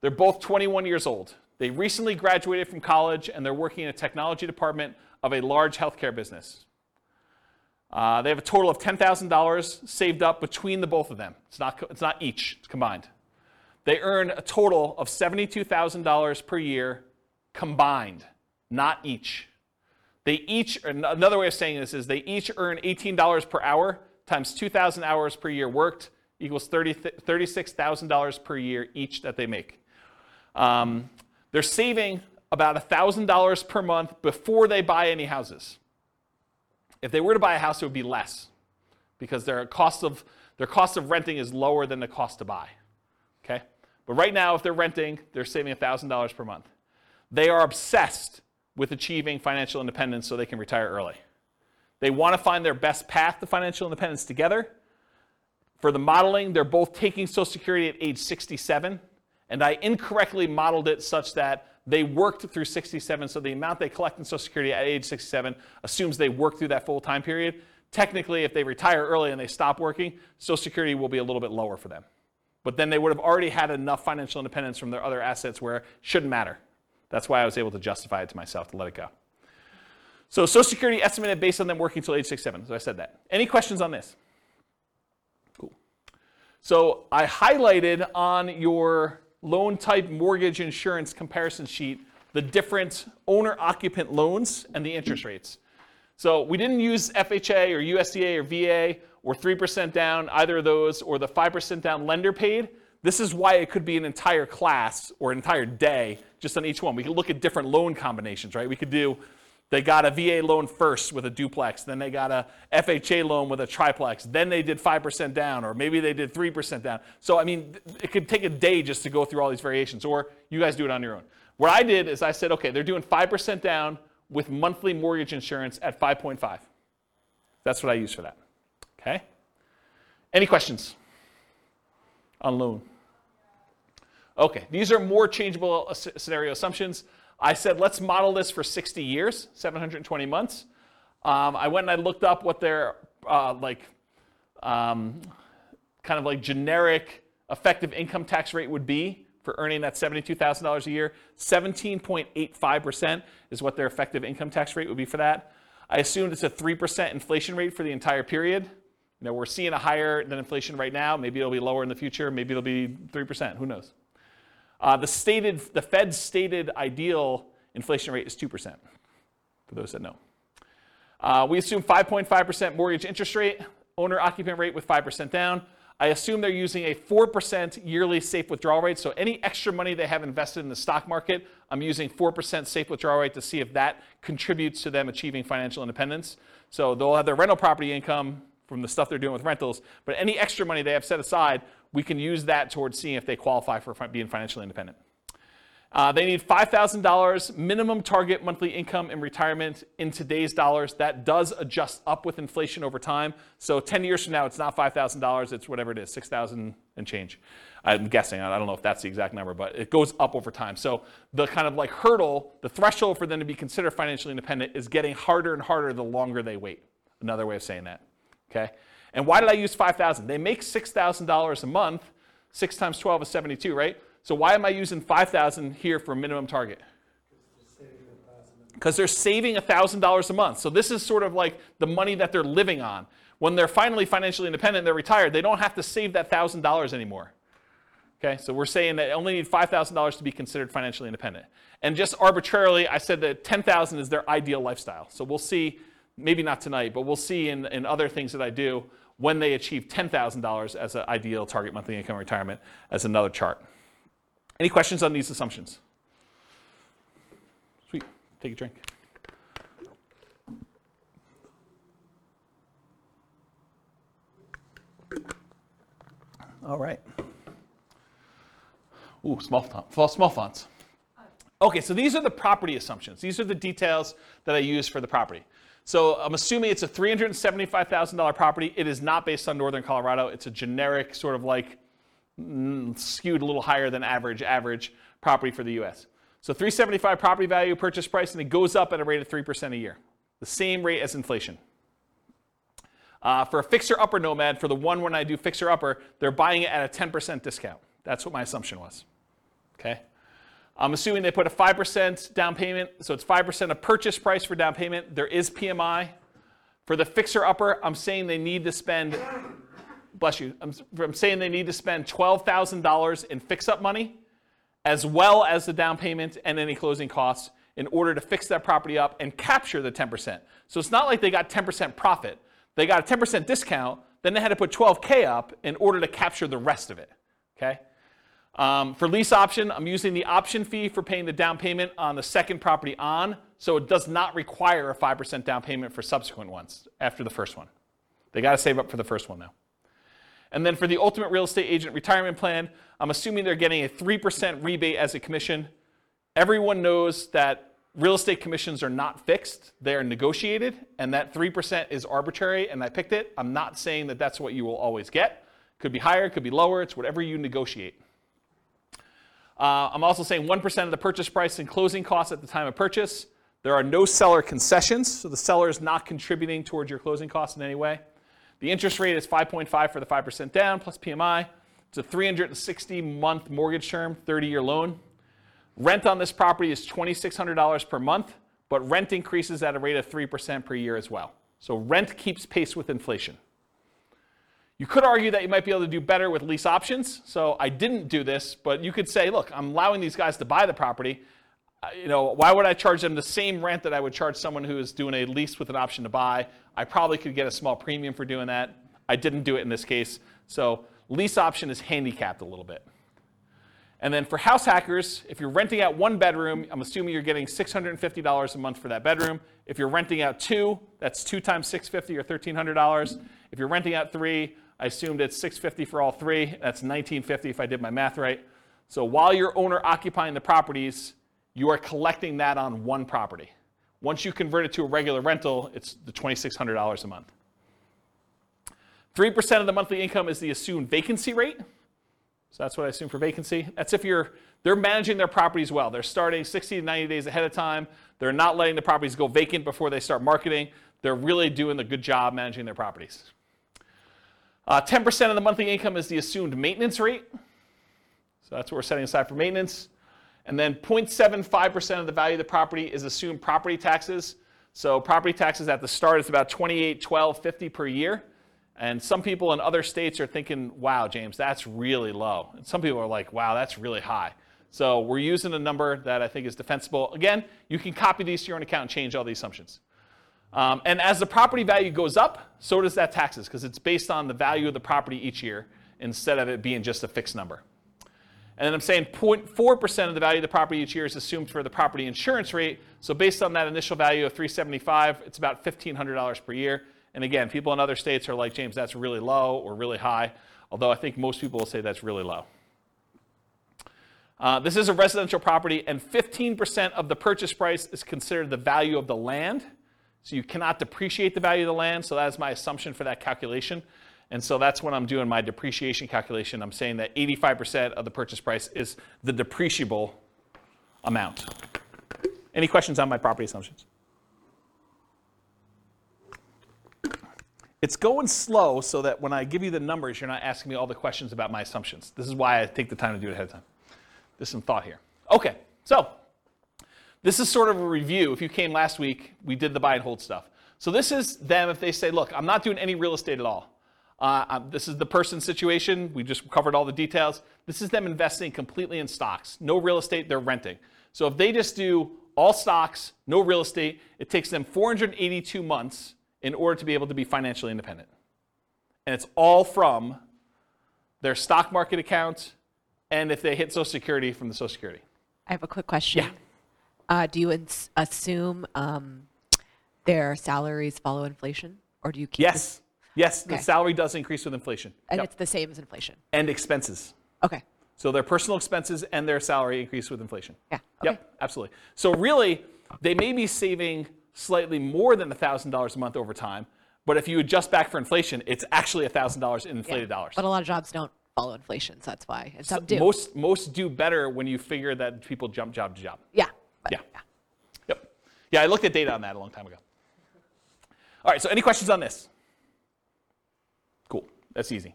They're both 21 years old. They recently graduated from college, and they're working in a technology department of a large healthcare business. Uh, they have a total of $10,000 saved up between the both of them. It's not, it's not each, it's combined. They earn a total of $72,000 per year combined, not each. They each, another way of saying this is they each earn $18 per hour times 2,000 hours per year worked equals 30, $36,000 per year each that they make. Um, they're saving about $1,000 per month before they buy any houses. If they were to buy a house, it would be less because their cost of, their cost of renting is lower than the cost to buy. Okay? But right now, if they're renting, they're saving $1,000 per month. They are obsessed with achieving financial independence so they can retire early. They want to find their best path to financial independence together. For the modeling, they're both taking Social Security at age 67, and I incorrectly modeled it such that they worked through 67, so the amount they collect in Social Security at age 67 assumes they work through that full time period. Technically, if they retire early and they stop working, Social Security will be a little bit lower for them. But then they would have already had enough financial independence from their other assets where it shouldn't matter. That's why I was able to justify it to myself to let it go. So Social Security estimated based on them working until age 67. So I said that. Any questions on this? Cool. So I highlighted on your loan type mortgage insurance comparison sheet the different owner occupant loans and the interest rates. So we didn't use FHA or USDA or VA or 3% down, either of those, or the 5% down lender paid. This is why it could be an entire class or an entire day just on each one. We could look at different loan combinations, right? We could do They got a VA loan first with a duplex, then they got a FHA loan with a triplex, then they did 5% down, or maybe they did 3% down. So, I mean, it could take a day just to go through all these variations, or you guys do it on your own. What I did is I said, okay, they're doing 5% down with monthly mortgage insurance at 5.5. That's what I use for that. Okay? Any questions on loan? Okay, these are more changeable uh, scenario assumptions. I said, let's model this for 60 years, 720 months. Um, I went and I looked up what their uh, like um, kind of like generic effective income tax rate would be for earning that $72,000 a year. 17.85% is what their effective income tax rate would be for that. I assumed it's a 3% inflation rate for the entire period. You know, we're seeing a higher than inflation right now. Maybe it'll be lower in the future. Maybe it'll be 3%. Who knows? Uh, the, stated, the Fed's stated ideal inflation rate is 2%, for those that know. Uh, we assume 5.5% mortgage interest rate, owner occupant rate with 5% down. I assume they're using a 4% yearly safe withdrawal rate. So any extra money they have invested in the stock market, I'm using 4% safe withdrawal rate to see if that contributes to them achieving financial independence. So they'll have their rental property income from the stuff they're doing with rentals, but any extra money they have set aside, we can use that towards seeing if they qualify for being financially independent. Uh, they need $5,000 minimum target monthly income in retirement in today's dollars. That does adjust up with inflation over time. So 10 years from now, it's not $5,000, it's whatever it is, 6,000 and change. I'm guessing, I don't know if that's the exact number, but it goes up over time. So the kind of like hurdle, the threshold for them to be considered financially independent is getting harder and harder the longer they wait. Another way of saying that, okay? And why did I use 5,000? They make $6,000 a month. 6 times 12 is 72, right? So why am I using 5,000 here for minimum target? Because they're saving $1,000 a month. So this is sort of like the money that they're living on. When they're finally financially independent, they're retired, they don't have to save that $1,000 anymore. Okay, so we're saying that only need $5,000 to be considered financially independent. And just arbitrarily, I said that 10,000 is their ideal lifestyle. So we'll see, maybe not tonight, but we'll see in, in other things that I do when they achieve $10,000 as an ideal target monthly income retirement as another chart. Any questions on these assumptions? Sweet. Take a drink. All right. Ooh, small, font, small fonts. Okay, so these are the property assumptions. These are the details that I use for the property. So I'm assuming it's a $375,000 property. It is not based on Northern Colorado. It's a generic sort of like mm, skewed a little higher than average average property for the US. So 375 property value purchase price and it goes up at a rate of 3% a year. The same rate as inflation. Uh, for a fixer upper nomad, for the one when I do fixer upper, they're buying it at a 10% discount. That's what my assumption was. Okay? I'm assuming they put a 5% down payment, so it's 5% of purchase price for down payment. There is PMI. For the fixer upper, I'm saying they need to spend, bless you, I'm, I'm saying they need to spend $12,000 in fix up money, as well as the down payment and any closing costs in order to fix that property up and capture the 10%. So it's not like they got 10% profit. They got a 10% discount, then they had to put 12K up in order to capture the rest of it. Okay? Um, for lease option, I'm using the option fee for paying the down payment on the second property on, so it does not require a 5% down payment for subsequent ones after the first one. They got to save up for the first one though. And then for the ultimate real estate agent retirement plan, I'm assuming they're getting a 3% rebate as a commission. Everyone knows that real estate commissions are not fixed, they are negotiated, and that 3% is arbitrary, and I picked it. I'm not saying that that's what you will always get. Could be higher, could be lower, it's whatever you negotiate. Uh, I'm also saying 1% of the purchase price and closing costs at the time of purchase. There are no seller concessions, so the seller is not contributing towards your closing costs in any way. The interest rate is 5.5 for the 5% down plus PMI. It's a 360 month mortgage term, 30 year loan. Rent on this property is $2,600 per month, but rent increases at a rate of 3% per year as well. So rent keeps pace with inflation. You could argue that you might be able to do better with lease options. So I didn't do this, but you could say, look, I'm allowing these guys to buy the property. Uh, you know, why would I charge them the same rent that I would charge someone who is doing a lease with an option to buy? I probably could get a small premium for doing that. I didn't do it in this case. So lease option is handicapped a little bit. And then for house hackers, if you're renting out one bedroom, I'm assuming you're getting $650 a month for that bedroom, If you're renting out two, that's two times 650 or $1,300. If you're renting out three, I assumed it's 650 for all three. That's 1950 if I did my math right. So while you're owner occupying the properties, you are collecting that on one property. Once you convert it to a regular rental, it's the $2,600 a month. 3% of the monthly income is the assumed vacancy rate. So that's what I assume for vacancy. That's if you're they're managing their properties well. They're starting 60 to 90 days ahead of time. They're not letting the properties go vacant before they start marketing. They're really doing a good job managing their properties. Uh, 10% of the monthly income is the assumed maintenance rate. So that's what we're setting aside for maintenance. And then 0.75% of the value of the property is assumed property taxes. So property taxes at the start is about 28, 12, 50 per year. And some people in other states are thinking, wow, James, that's really low. And some people are like, wow, that's really high. So we're using a number that I think is defensible. Again, you can copy these to your own account and change all the assumptions. Um, and as the property value goes up, so does that taxes, because it's based on the value of the property each year instead of it being just a fixed number. And then I'm saying 0.4% of the value of the property each year is assumed for the property insurance rate. So based on that initial value of 375, it's about $1,500 per year. And again, people in other states are like, James, that's really low or really high, although I think most people will say that's really low. Uh, this is a residential property, and 15% of the purchase price is considered the value of the land. So you cannot depreciate the value of the land, so that is my assumption for that calculation. And so that's when I'm doing my depreciation calculation. I'm saying that 85% of the purchase price is the depreciable amount. Any questions on my property assumptions? It's going slow so that when I give you the numbers, you're not asking me all the questions about my assumptions. This is why I take the time to do it ahead of time. There's some thought here. Okay, so this is sort of a review. If you came last week, we did the buy and hold stuff. So this is them if they say, look, I'm not doing any real estate at all. Uh, this is the person's situation. We just covered all the details. This is them investing completely in stocks. No real estate, they're renting. So if they just do all stocks, no real estate, it takes them 482 months in order to be able to be financially independent. And it's all from their stock market account and if they hit Social Security from the Social Security. I have a quick question. Yeah. Uh, do you ins- assume um, their salaries follow inflation, or do you keep? Yes. Yes, the Okay. salary does increase with inflation. and Yep. it's the same as inflation. And expenses. Okay. So their personal expenses and their salary increase with inflation. Yeah. Okay. Yep, absolutely. So really, they may be saving slightly more than $1,000 a month over time, but if you adjust back for inflation, it's actually $1,000 in inflated dollars. But a lot of jobs don't follow inflation, so that's why. And some do. Most, most do better when you figure that people jump job to job. yeah. But- Yeah. Yep. Yeah, I looked at data on that a long time ago. All right, so any questions on this? Cool, that's easy.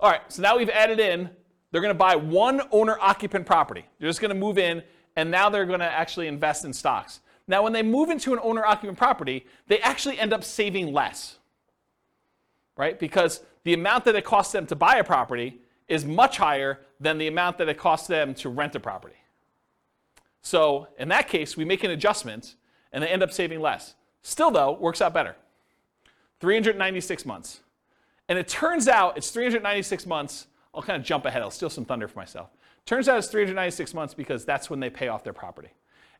All right, so now we've added in, they're gonna buy one owner occupant property. They're just gonna move in, and now they're gonna actually invest in stocks. Now, when they move into an owner occupant property, they actually end up saving less, right? Because the amount that it costs them to buy a property is much higher than the amount that it costs them to rent a property. So in that case, we make an adjustment and they end up saving less. Still, though, works out better. 396 months. And it turns out it's 396 months. I'll kind of jump ahead. I'll steal some thunder for myself. Turns out it's 396 months because that's when they pay off their property.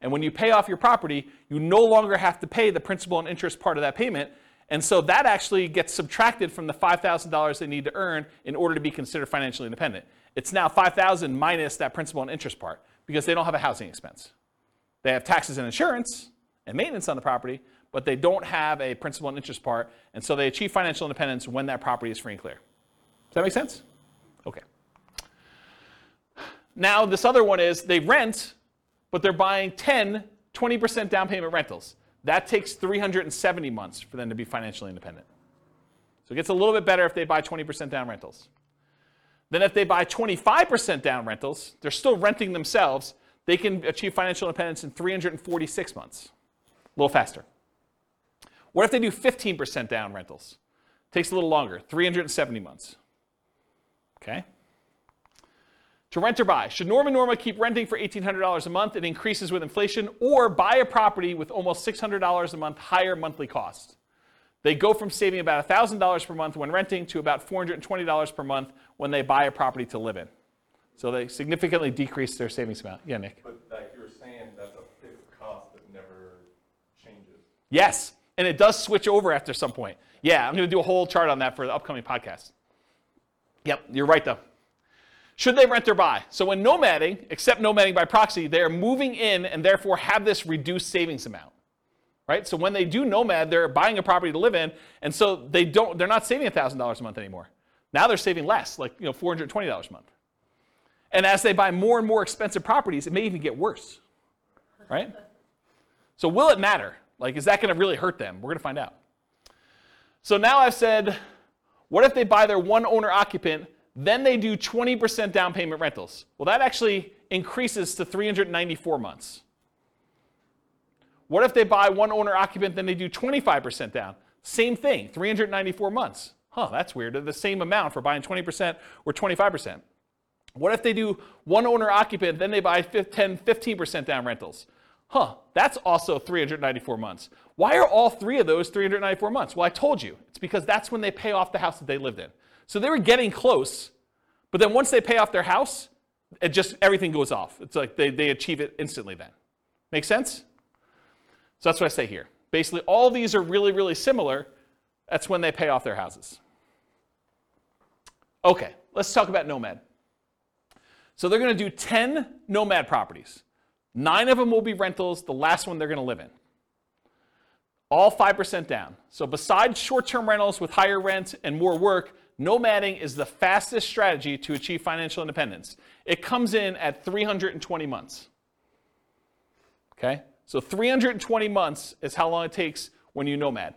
And when you pay off your property, you no longer have to pay the principal and interest part of that payment. And so that actually gets subtracted from the $5,000 they need to earn in order to be considered financially independent. It's now 5,000 minus that principal and interest part because they don't have a housing expense. They have taxes and insurance and maintenance on the property, but they don't have a principal and interest part, and so they achieve financial independence when that property is free and clear. Does that make sense? Okay. Now, this other one is they rent, but they're buying 10, 20% down payment rentals. That takes 370 months for them to be financially independent. So it gets a little bit better if they buy 20% down rentals. Then if they buy 25% down rentals, they're still renting themselves, they can achieve financial independence in 346 months. A little faster. What if they do 15% down rentals? Takes a little longer, 370 months. Okay? To rent or buy. Should Norman Norma keep renting for $1,800 a month? It increases with inflation, or buy a property with almost $600 a month higher monthly cost. They go from saving about $1,000 per month when renting to about $420 per month when they buy a property to live in. So they significantly decrease their savings amount. Yeah, Nick. But like you were saying, that's a fixed cost that never changes. Yes, and it does switch over after some point. Yeah, I'm going to do a whole chart on that for the upcoming podcast. Yep, you're right though. Should they rent or buy? So when nomading, except nomading by proxy, they are moving in and therefore have this reduced savings amount. Right? So when they do nomad, they're buying a property to live in, and so they don't they're not saving $1,000 a month anymore. Now they're saving less, like, you know, $420 a month. And as they buy more and more expensive properties, it may even get worse. Right? So will it matter? Like is that going to really hurt them? We're going to find out. So now I've said what if they buy their one owner occupant, then they do 20% down payment rentals? Well, that actually increases to 394 months. What if they buy one owner occupant, then they do 25% down? Same thing, 394 months. Huh, that's weird. They're the same amount for buying 20% or 25%. What if they do one owner occupant, then they buy 10, 15% down rentals? Huh, that's also 394 months. Why are all three of those 394 months? Well, I told you. It's because that's when they pay off the house that they lived in. So they were getting close, but then once they pay off their house, it just everything goes off. It's like they, they achieve it instantly then. Make sense? So that's what I say here. Basically, all these are really, really similar. That's when they pay off their houses. Okay, let's talk about Nomad. So they're going to do 10 Nomad properties. Nine of them will be rentals, the last one they're going to live in. All 5% down. So besides short-term rentals with higher rent and more work, nomading is the fastest strategy to achieve financial independence. It comes in at 320 months. Okay? So 320 months is how long it takes when you nomad.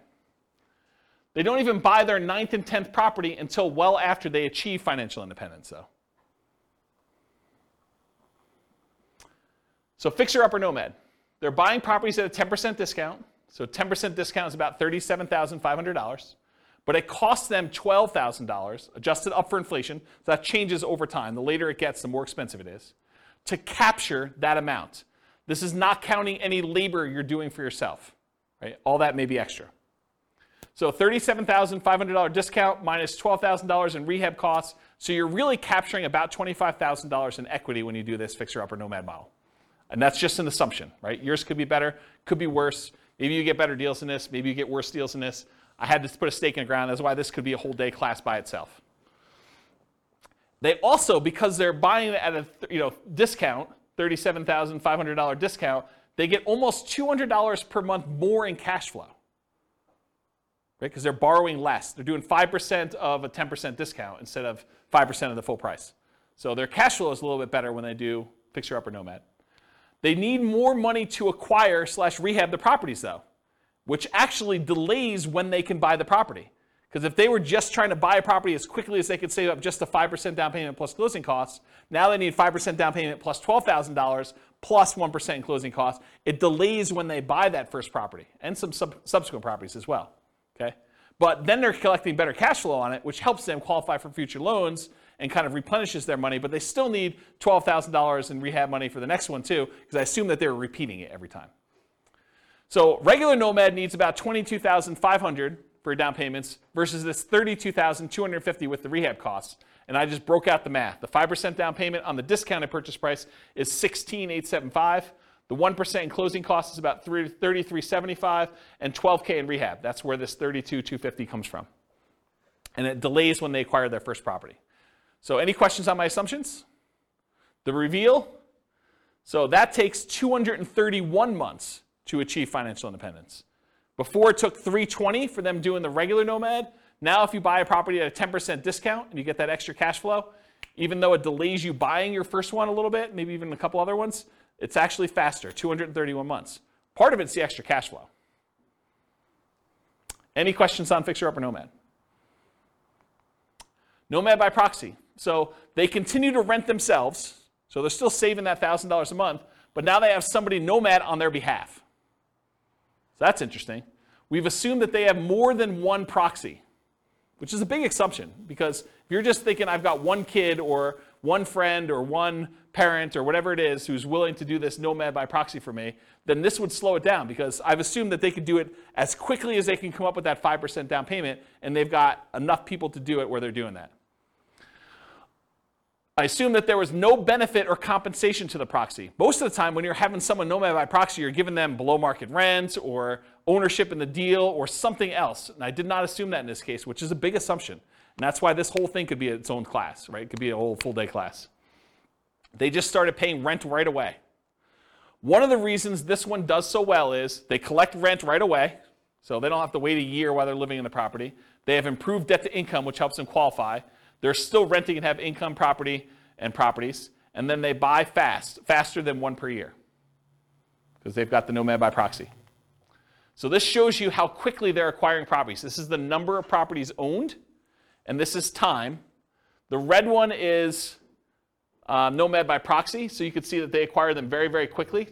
They don't even buy their ninth and 10th property until well after they achieve financial independence, though. So fixer upper nomad. They're buying properties at a 10% discount. So 10% discount is about $37,500. But it costs them $12,000, adjusted up for inflation. So that changes over time. The later it gets, the more expensive it is, to capture that amount. This is not counting any labor you're doing for yourself. Right? All that may be extra. So $37,500 discount minus $12,000 in rehab costs. So you're really capturing about $25,000 in equity when you do this fixer upper nomad model. And that's just an assumption, right? Yours could be better, could be worse. Maybe you get better deals than this, maybe you get worse deals than this. I had to put a stake in the ground. That's why this could be a whole day class by itself. They also, because they're buying at a you know discount, $37,500 discount, they get almost $200 per month more in cash flow. Right? Because they're borrowing less. They're doing 5% of a 10% discount instead of 5% of the full price. So their cash flow is a little bit better when they do fixer upper nomad. They need more money to acquire slash rehab the properties though, which actually delays when they can buy the property. Because if they were just trying to buy a property as quickly as they could save up just a 5% down payment plus closing costs, now they need 5% down payment plus $12,000 plus 1 in closing costs. It delays when they buy that first property and some sub- subsequent properties as well. Okay? But then they're collecting better cash flow on it, which helps them qualify for future loans and kind of replenishes their money. But they still need $12,000 in rehab money for the next one too, because I assume that they're repeating it every time. So regular Nomad needs about 22,500 for down payments versus this 32,250 with the rehab costs. And I just broke out the math. The 5% down payment on the discounted purchase price is 16,875. The 1% in closing costs is about 3375 and 12k in rehab. That's where this 32,250 comes from. And it delays when they acquire their first property. So any questions on my assumptions? The reveal. So that takes 231 months to achieve financial independence. Before it took 320 for them doing the regular nomad. Now, if you buy a property at a 10% discount and you get that extra cash flow, even though it delays you buying your first one a little bit, maybe even a couple other ones, it's actually faster 231 months. Part of it's the extra cash flow. Any questions on Fixer Upper Nomad? Nomad by proxy. So they continue to rent themselves, so they're still saving that $1,000 a month, but now they have somebody nomad on their behalf. So that's interesting. We've assumed that they have more than one proxy, which is a big assumption because if you're just thinking I've got one kid or one friend or one parent or whatever it is who's willing to do this nomad by proxy for me, then this would slow it down because I've assumed that they could do it as quickly as they can come up with that 5% down payment and they've got enough people to do it where they're doing that. I assume that there was no benefit or compensation to the proxy. Most of the time, when you're having someone nomad by proxy, you're giving them below market rent or ownership in the deal or something else. And I did not assume that in this case, which is a big assumption. And that's why this whole thing could be its own class, right? It could be a whole full day class. They just started paying rent right away. One of the reasons this one does so well is they collect rent right away, so they don't have to wait a year while they're living in the property. They have improved debt to income, which helps them qualify. They're still renting and have income property and properties, and then they buy fast, faster than one per year, because they've got the nomad by proxy. So this shows you how quickly they're acquiring properties. This is the number of properties owned, and this is time. The red one is uh, nomad by proxy, so you can see that they acquire them very, very quickly.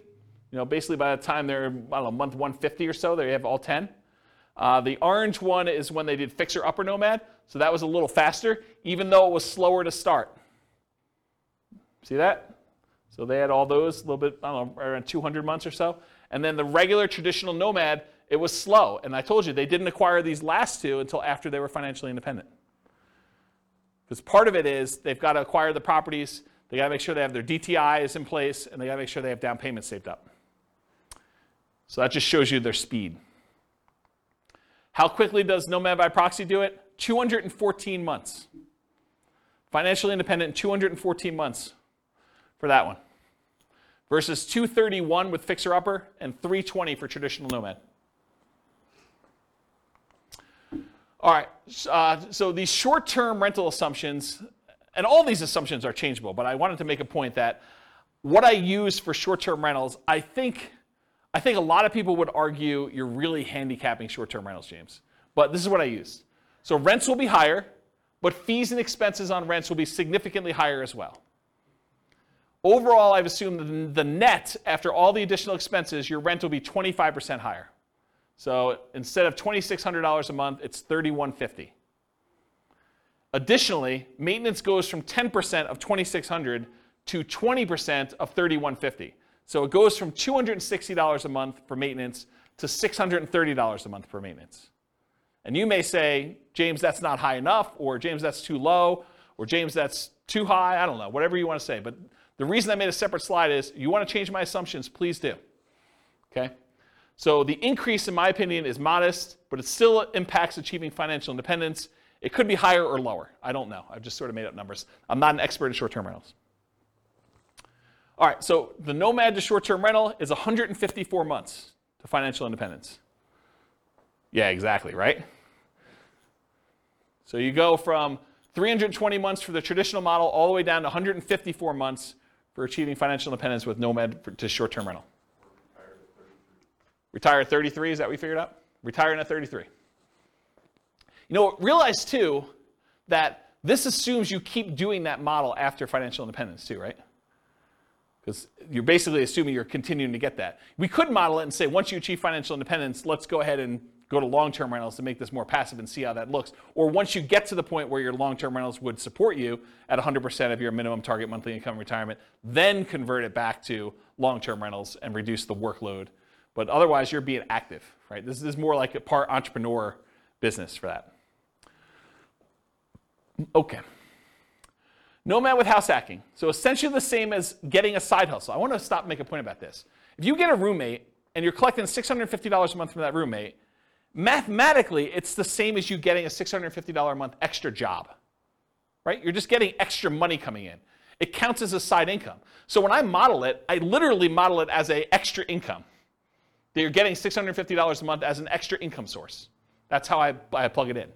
You know, basically by the time they're, I don't know, month 150 or so, they have all 10. Uh, the orange one is when they did fixer upper nomad, so that was a little faster, even though it was slower to start. See that? So they had all those, a little bit, I don't know, around 200 months or so. And then the regular traditional nomad, it was slow. And I told you, they didn't acquire these last two until after they were financially independent. Because part of it is they've got to acquire the properties, they got to make sure they have their DTIs in place, and they got to make sure they have down payments saved up. So that just shows you their speed. How quickly does Nomad by proxy do it? 214 months. Financially independent in 214 months for that one. Versus 231 with fixer upper and 320 for traditional nomad. All right, uh, so these short term rental assumptions, and all these assumptions are changeable, but I wanted to make a point that what I use for short term rentals, I think, I think a lot of people would argue you're really handicapping short term rentals, James. But this is what I use. So rents will be higher, but fees and expenses on rents will be significantly higher as well. Overall, I've assumed that the net, after all the additional expenses, your rent will be 25% higher. So instead of $2,600 a month, it's 3,150. Additionally, maintenance goes from 10% of 2,600 to 20% of 3150. So it goes from $260 a month for maintenance to $630 a month for maintenance. And you may say, James, that's not high enough, or James, that's too low, or James, that's too high. I don't know, whatever you want to say. But the reason I made a separate slide is you want to change my assumptions, please do. Okay? So the increase, in my opinion, is modest, but it still impacts achieving financial independence. It could be higher or lower. I don't know. I've just sort of made up numbers. I'm not an expert in short term rentals. All right, so the nomad to short term rental is 154 months to financial independence. Yeah, exactly, right? So you go from 320 months for the traditional model all the way down to 154 months for achieving financial independence with Nomad to short term rental? Retire at 33, is that what we figured out? Retiring at 33. You know, realize too that this assumes you keep doing that model after financial independence too, right? Because you're basically assuming you're continuing to get that. We could model it and say once you achieve financial independence, let's go ahead and go to long-term rentals to make this more passive and see how that looks. Or once you get to the point where your long-term rentals would support you at 100% of your minimum target monthly income retirement, then convert it back to long-term rentals and reduce the workload. But otherwise, you're being active, right? This is more like a part entrepreneur business for that. Okay. Nomad with house hacking. So essentially the same as getting a side hustle. I want to stop and make a point about this. If you get a roommate and you're collecting $650 a month from that roommate, mathematically, it's the same as you getting a $650 a month extra job, right? You're just getting extra money coming in. It counts as a side income. So when I model it, I literally model it as a extra income. That you're getting $650 a month as an extra income source. That's how I, I plug it in.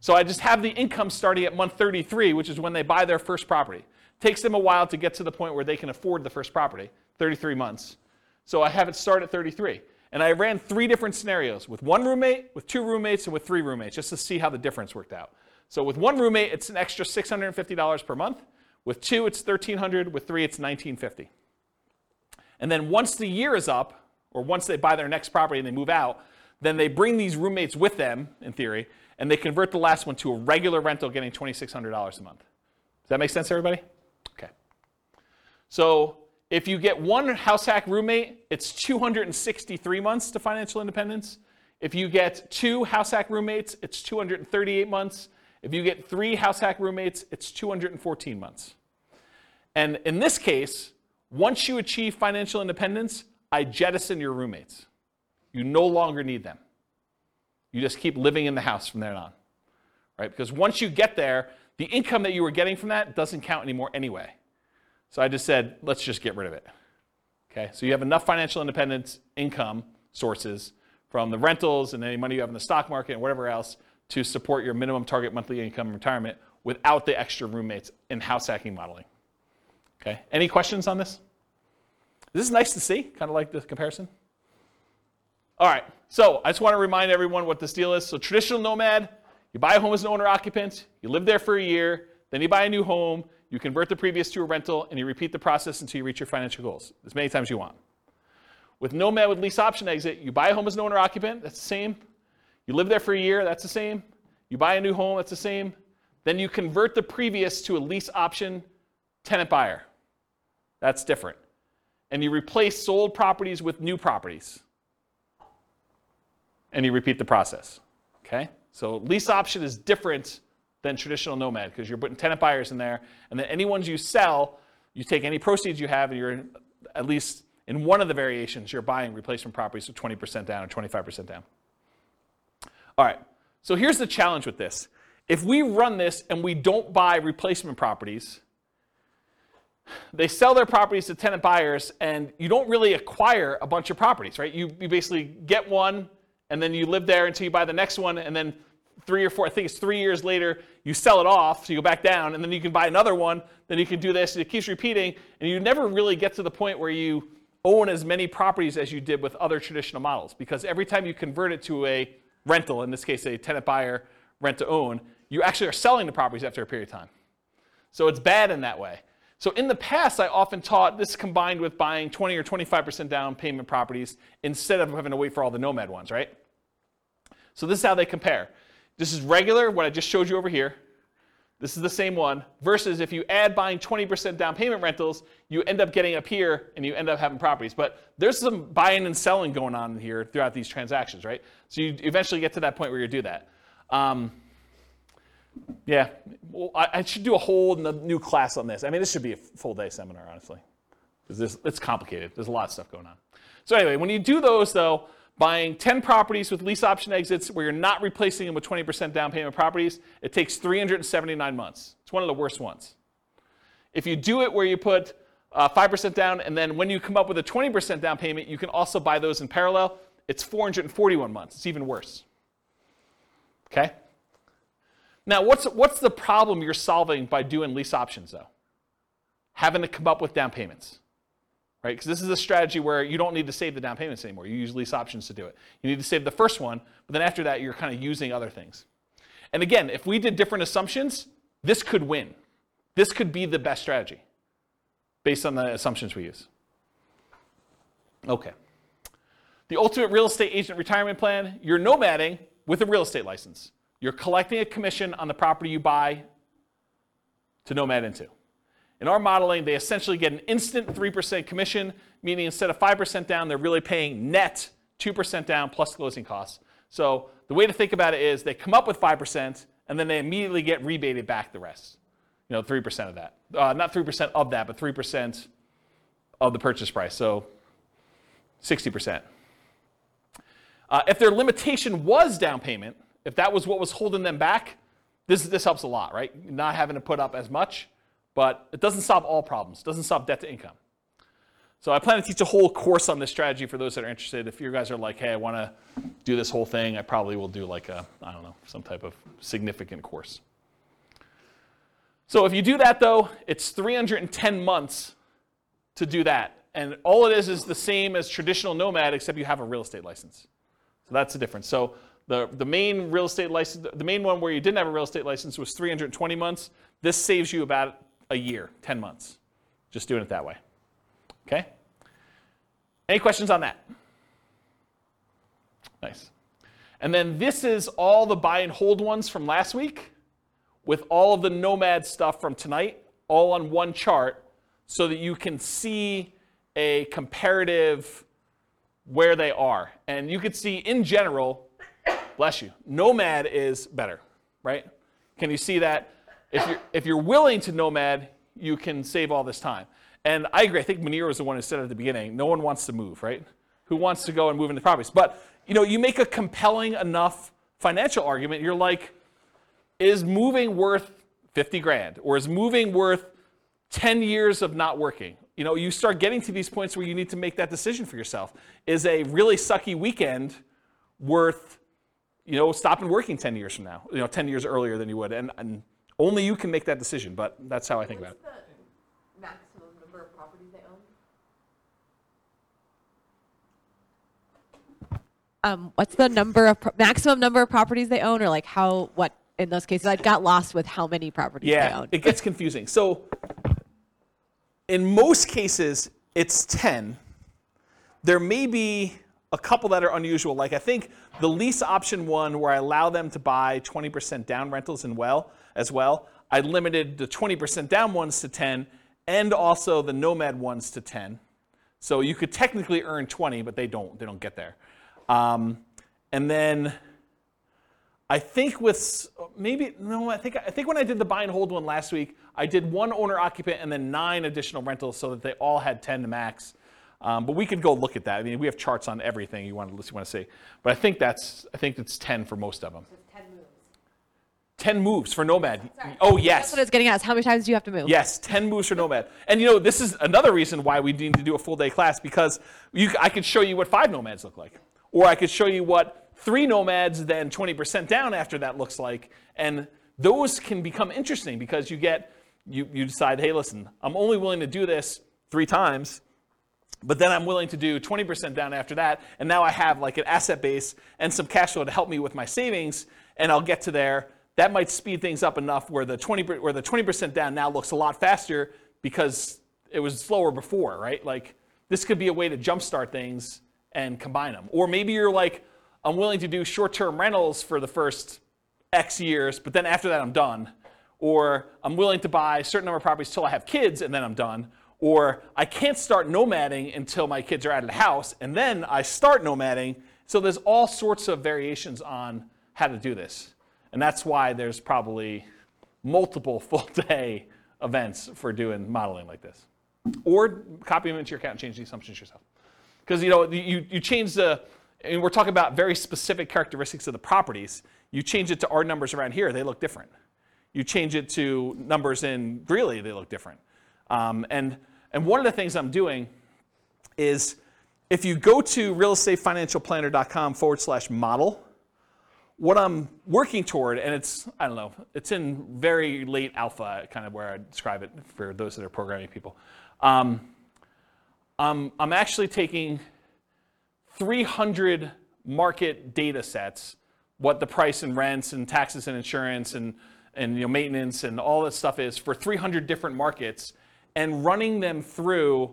So I just have the income starting at month 33, which is when they buy their first property. Takes them a while to get to the point where they can afford the first property, 33 months. So I have it start at 33. And I ran three different scenarios with one roommate, with two roommates, and with three roommates, just to see how the difference worked out. So with one roommate, it's an extra $650 per month. With two, it's 1,300. With three, it's 1,950. And then once the year is up, or once they buy their next property and they move out, then they bring these roommates with them, in theory, and they convert the last one to a regular rental getting $2,600 a month. Does that make sense, everybody? Okay. So if you get one house hack roommate, it's 263 months to financial independence. If you get two house hack roommates, it's 238 months. If you get three house hack roommates, it's 214 months. And in this case, once you achieve financial independence, I jettison your roommates. You no longer need them. You just keep living in the house from there on. Right? Because once you get there, the income that you were getting from that doesn't count anymore anyway. So I just said, let's just get rid of it. Okay? So you have enough financial independence income sources from the rentals and any money you have in the stock market and whatever else to support your minimum target monthly income retirement without the extra roommates in house hacking modeling. Okay? Any questions on this? This is nice to see? Kind of like the comparison? All right, so I just want to remind everyone what this deal is. So, traditional nomad, you buy a home as an owner occupant, you live there for a year, then you buy a new home, you convert the previous to a rental, and you repeat the process until you reach your financial goals as many times you want. With nomad with lease option exit, you buy a home as an owner occupant, that's the same. You live there for a year, that's the same. You buy a new home, that's the same. Then you convert the previous to a lease option tenant buyer. That's different. And you replace sold properties with new properties. And you repeat the process. Okay? So lease option is different than traditional nomad because you're putting tenant buyers in there. And then any ones you sell, you take any proceeds you have and you're at least in one of the variations, you're buying replacement properties with 20% down or 25% down. All right, so here's the challenge with this. If we run this and we don't buy replacement properties, they sell their properties to tenant buyers and you don't really acquire a bunch of properties, right? You, you basically get one and then you live there until you buy the next one and then three or four, I think it's three years later, you sell it off, so you go back down, and then you can buy another one, then you can do this, and it keeps repeating, and you never really get to the point where you own as many properties as you did with other traditional models, because every time you convert it to a rental, in this case a tenant buyer rent to own, you actually are selling the properties after a period of time. So it's bad in that way. So in the past, I often taught this combined with buying 20 or 25% down payment properties instead of having to wait for all the nomad ones, right? So this is how they compare. This is regular, what I just showed you over here. This is the same one, versus if you add buying 20% down payment rentals, you end up getting up here and you end up having properties. But there's some buying and selling going on here throughout these transactions, right? So you eventually get to that point where you do that. Um, yeah, well, I, I, should do a whole new class on this. I mean, this should be a full day seminar, honestly, because it's complicated. There's a lot of stuff going on. So anyway, when you do those, though, buying 10 properties with lease option exits where you're not replacing them with 20% down payment properties, it takes 379 months. It's one of the worst ones. If you do it where you put uh, 5% down and then when you come up with a 20% down payment, you can also buy those in parallel, it's 441 months. It's even worse. Okay? Now, what's, what's the problem you're solving by doing lease options, though? Having to come up with down payments right? Because this is a strategy where you don't need to save the down payments anymore. You use lease options to do it. You need to save the first one, but then after that, you're kind of using other things. And again, if we did different assumptions, this could win. This could be the best strategy based on the assumptions we use. Okay. The ultimate real estate agent retirement plan, you're nomading with a real estate license. You're collecting a commission on the property you buy to nomad into. In our modeling, they essentially get an instant 3% commission, meaning instead of 5% down, they're really paying net 2% down plus closing costs. So the way to think about it is they come up with 5% and then they immediately get rebated back the rest. You know, 3% of that. Uh, not 3% of that, but 3% of the purchase price. So 60%. Uh, if their limitation was down payment, if that was what was holding them back, this, this helps a lot, right? Not having to put up as much but it doesn't solve all problems. It doesn't solve debt to income. So I plan to teach a whole course on this strategy for those that are interested. If you guys are like, hey, I want to do this whole thing, I probably will do like a, I don't know, some type of significant course. So if you do that though, it's 310 months to do that. And all it is is the same as traditional nomad, except you have a real estate license. So that's the difference. So the, the main real estate license, the main one where you didn't have a real estate license was 320 months. This saves you about a year, 10 months. Just doing it that way. Okay? Any questions on that? Nice. And then this is all the buy and hold ones from last week with all of the nomad stuff from tonight all on one chart so that you can see a comparative where they are. And you can see in general, bless you, nomad is better, right? Can you see that? if you're, if you're willing to nomad, you can save all this time. And I agree. I think Munir was the one who said at the beginning, no one wants to move, right? Who wants to go and move into properties? But you know, you make a compelling enough financial argument. You're like, is moving worth 50 grand, or is moving worth 10 years of not working? You know, you start getting to these points where you need to make that decision for yourself. Is a really sucky weekend worth, you know, stopping working 10 years from now? You know, 10 years earlier than you would, and, and only you can make that decision. But that's how I think about it. the maximum number of properties they own? Um, what's the number of pro- maximum number of properties they own, or like how what in those cases? I got lost with how many properties they Yeah, own. it gets confusing. So, in most cases, it's 10. There may be a couple that are unusual. Like, I think the lease option one, where I allow them to buy 20% down rentals in well as well, I limited the 20% down ones to 10 and also the nomad ones to 10. So you could technically earn 20, but they don't. They don't get there. Um, and then I think with maybe no, I think I think when I did the buy and hold one last week, I did one owner occupant and then nine additional rentals, so that they all had 10 to max. Um, but we could go look at that. I mean, we have charts on everything you want to you want to see. But I think that's I think it's 10 for most of them. It's ten moves. 10 moves for Nomad. Oh yes. That's what I was getting at. How many times do you have to move? Yes, 10 moves for Nomad. And you know, this is another reason why we need to do a full day class because you, I could show you what five Nomads look like. Or I could show you what three Nomads, then 20% down after that looks like. And those can become interesting because you get, you, you decide, hey, listen, I'm only willing to do this three times. But then I'm willing to do 20% down after that, and now I have like an asset base and some cash flow to help me with my savings, and I'll get to there. That might speed things up enough where the 20 where the 20% down now looks a lot faster because it was slower before, right? Like this could be a way to jumpstart things and combine them. Or maybe you're like, I'm willing to do short-term rentals for the first X years, but then after that I'm done. Or I'm willing to buy a certain number of properties till I have kids and then I'm done. Or I can't start nomading until my kids are out of the house and then I start nomading. So there's all sorts of variations on how to do this. And that's why there's probably multiple full day events for doing modeling like this. Or copy them into your account and change the assumptions yourself. Because you know you, you change the and we're talking about very specific characteristics of the properties. You change it to our numbers around here, they look different. You change it to numbers in Greeley, they look different. Um, and and one of the things I'm doing is if you go to realestatefinancialplanner.com forward slash model, what I'm working toward, and it's, I don't know, it's in very late alpha, kind of where I describe it for those that are programming people. Um, um, I'm actually taking 300 market data sets, what the price and rents and taxes and insurance and, and you know, maintenance and all that stuff is for 300 different markets, and running them through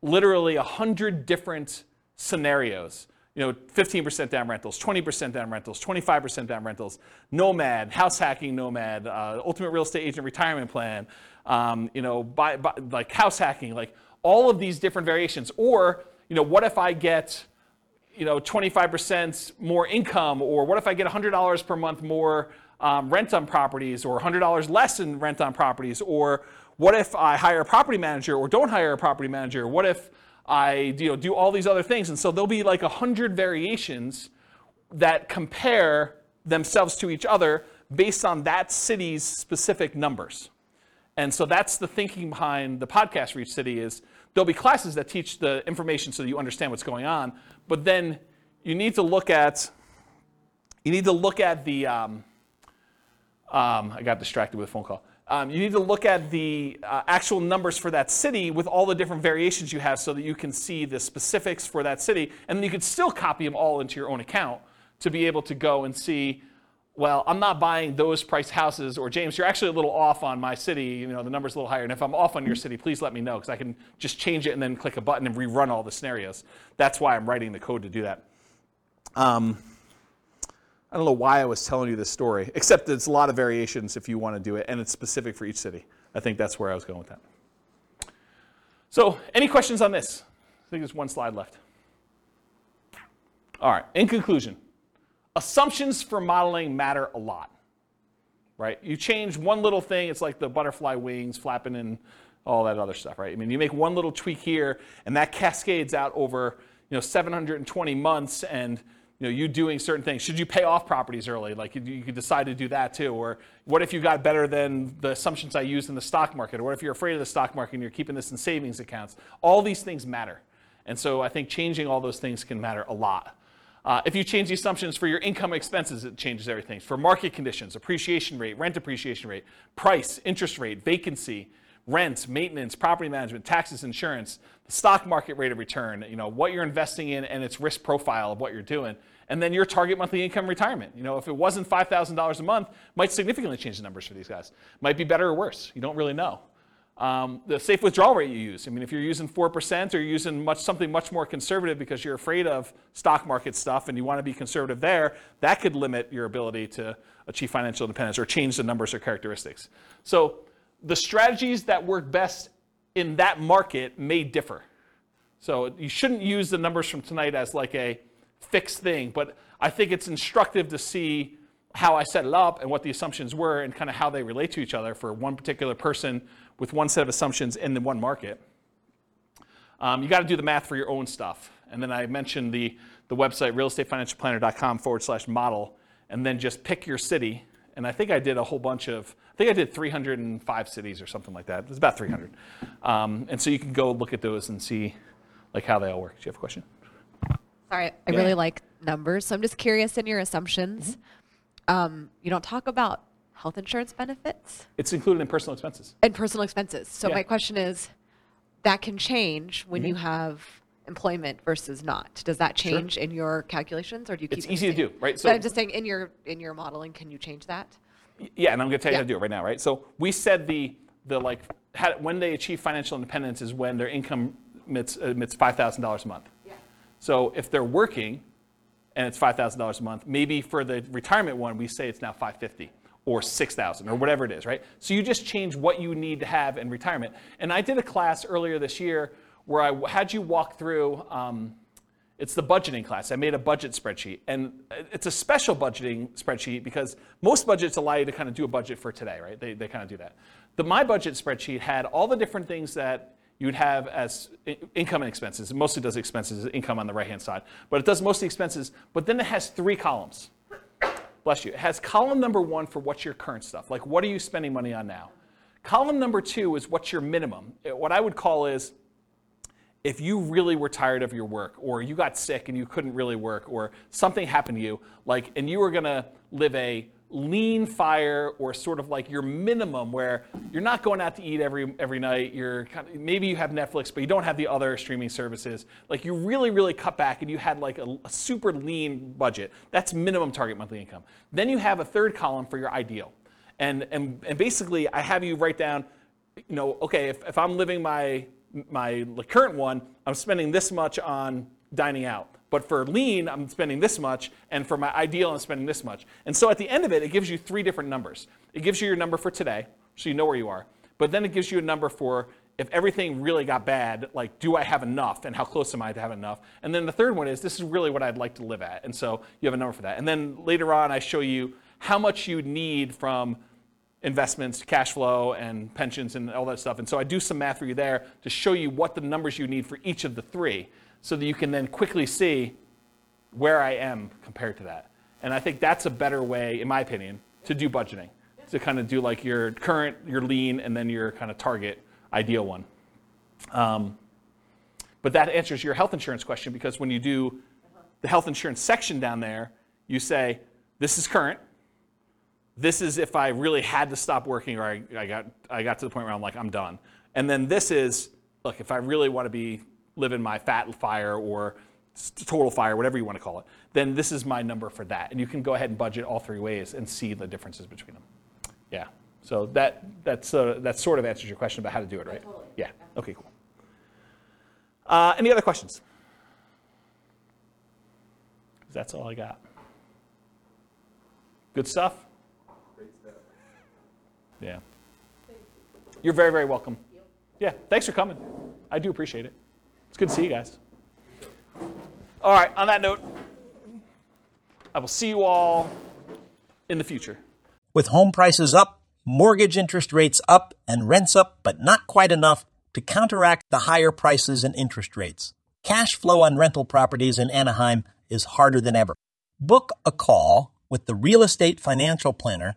literally 100 different scenarios. You know, 15% down rentals, 20% down rentals, 25% down rentals, nomad, house hacking nomad, uh, ultimate real estate agent retirement plan, um, you know, buy, buy, like house hacking, like all of these different variations. Or, you know, what if I get, you know, 25% more income, or what if I get $100 per month more um, rent on properties, or $100 less in rent on properties, or what if I hire a property manager or don't hire a property manager? What if I you know, do all these other things? And so there'll be like a hundred variations that compare themselves to each other based on that city's specific numbers. And so that's the thinking behind the podcast for each city is there'll be classes that teach the information so that you understand what's going on, but then you need to look at you need to look at the um, um, I got distracted with a phone call. Um, you need to look at the uh, actual numbers for that city with all the different variations you have so that you can see the specifics for that city. And then you could still copy them all into your own account to be able to go and see, well, I'm not buying those price houses, or James, you're actually a little off on my city. You know, the number's a little higher. And if I'm off on your city, please let me know because I can just change it and then click a button and rerun all the scenarios. That's why I'm writing the code to do that. Um, I don't know why I was telling you this story, except it's a lot of variations if you want to do it, and it's specific for each city. I think that's where I was going with that. So, any questions on this? I think there's one slide left. All right, in conclusion, assumptions for modeling matter a lot. right? You change one little thing, it's like the butterfly wings flapping and all that other stuff, right? I mean, you make one little tweak here, and that cascades out over you know 720 months, and you know you doing certain things. Should you pay off properties early? Like you, you could decide to do that too. Or what if you got better than the assumptions I used in the stock market? Or what if you're afraid of the stock market and you're keeping this in savings accounts? All these things matter, and so I think changing all those things can matter a lot. Uh, if you change the assumptions for your income expenses, it changes everything. For market conditions, appreciation rate, rent appreciation rate, price, interest rate, vacancy, rent, maintenance, property management, taxes, insurance, the stock market rate of return, you know, what you're investing in and its risk profile of what you're doing. And then your target monthly income retirement. You know, if it wasn't $5,000 a month, might significantly change the numbers for these guys. Might be better or worse. You don't really know. Um, the safe withdrawal rate you use. I mean, if you're using 4% or you're using much, something much more conservative because you're afraid of stock market stuff and you want to be conservative there, that could limit your ability to achieve financial independence or change the numbers or characteristics. So the strategies that work best in that market may differ. So you shouldn't use the numbers from tonight as like a fixed thing, but I think it's instructive to see how I set it up and what the assumptions were and kind of how they relate to each other for one particular person with one set of assumptions in the one market. Um, you got to do the math for your own stuff. And then I mentioned the, the website, realestatefinancialplanner.com forward slash model, and then just pick your city. And I think I did a whole bunch of, I think I did 305 cities or something like that. It was about 300. Um, and so you can go look at those and see like how they all work. Do you have a question? Sorry, I Yeah. really like numbers. So I'm just curious in your assumptions, um, you don't talk about health insurance benefits It's included in personal expenses. and personal expenses. So Yeah. my question is, that can change when you Mhm. have employment versus not. Does that change in your calculations, or do you keep? It's it the easy to do, right? So So- I'm just saying, in your in your modeling, can you change that? Yeah, and I'm going to tell you how to do it right now, right? So we said the the like had, when they achieve financial independence is when their income emits, emits five thousand dollars a month. Yeah. So if they're working, and it's five thousand dollars a month, maybe for the retirement one we say it's now five fifty or six thousand or whatever it is, right? So you just change what you need to have in retirement. And I did a class earlier this year where I had you walk through. Um, it's the budgeting class. I made a budget spreadsheet. And it's a special budgeting spreadsheet because most budgets allow you to kind of do a budget for today, right? They, they kind of do that. The My Budget spreadsheet had all the different things that you'd have as income and expenses. It mostly does expenses, income on the right hand side. But it does mostly expenses. But then it has three columns. Bless you. It has column number one for what's your current stuff. Like, what are you spending money on now? Column number two is what's your minimum. What I would call is if you really were tired of your work or you got sick and you couldn't really work or something happened to you like and you were going to live a lean fire or sort of like your minimum where you're not going out to eat every every night you're kind of, maybe you have netflix but you don't have the other streaming services. Like you really really cut back and you had like a, a super lean budget. That's minimum target monthly income. Then you have a third column for your ideal. And and, and basically i have you write down you know, okay, if, if I'm living my my current one, I'm spending this much on dining out. But for lean, I'm spending this much, and for my ideal, I'm spending this much. And so at the end of it, it gives you three different numbers. It gives you your number for today, so you know where you are. But then it gives you a number for if everything really got bad, like do I have enough, and how close am I to have enough? And then the third one is this is really what I'd like to live at, and so you have a number for that. And then later on, I show you how much you need from investments, cash flow, and pensions, and all that stuff. And so I do some math for you there to show you what the numbers you need for each of the three so that you can then quickly see where I am compared to that. And I think that's a better way, in my opinion, to do budgeting, to kind of do like your current, your lean, and then your kind of target ideal one. Um, but that answers your health insurance question because when you do the health insurance section down there, you say, this is current, this is if I really had to stop working or I, I, got, I got to the point where I'm like, I'm done. And then this is, look, if I really want to be living my fat fire or total fire, whatever you want to call it, then this is my number for that. And you can go ahead and budget all three ways and see the differences between them. Yeah. So that, that's, uh, that sort of answers your question about how to do it, right? Yeah. Okay, cool. Uh, any other questions? That's all I got. Good stuff? Yeah. You're very, very welcome. Yeah, thanks for coming. I do appreciate it. It's good to see you guys. All right, on that note, I will see you all in the future. With home prices up, mortgage interest rates up, and rents up, but not quite enough to counteract the higher prices and interest rates. Cash flow on rental properties in Anaheim is harder than ever. Book a call with the Real Estate Financial Planner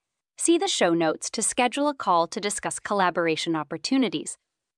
See the show notes to schedule a call to discuss collaboration opportunities.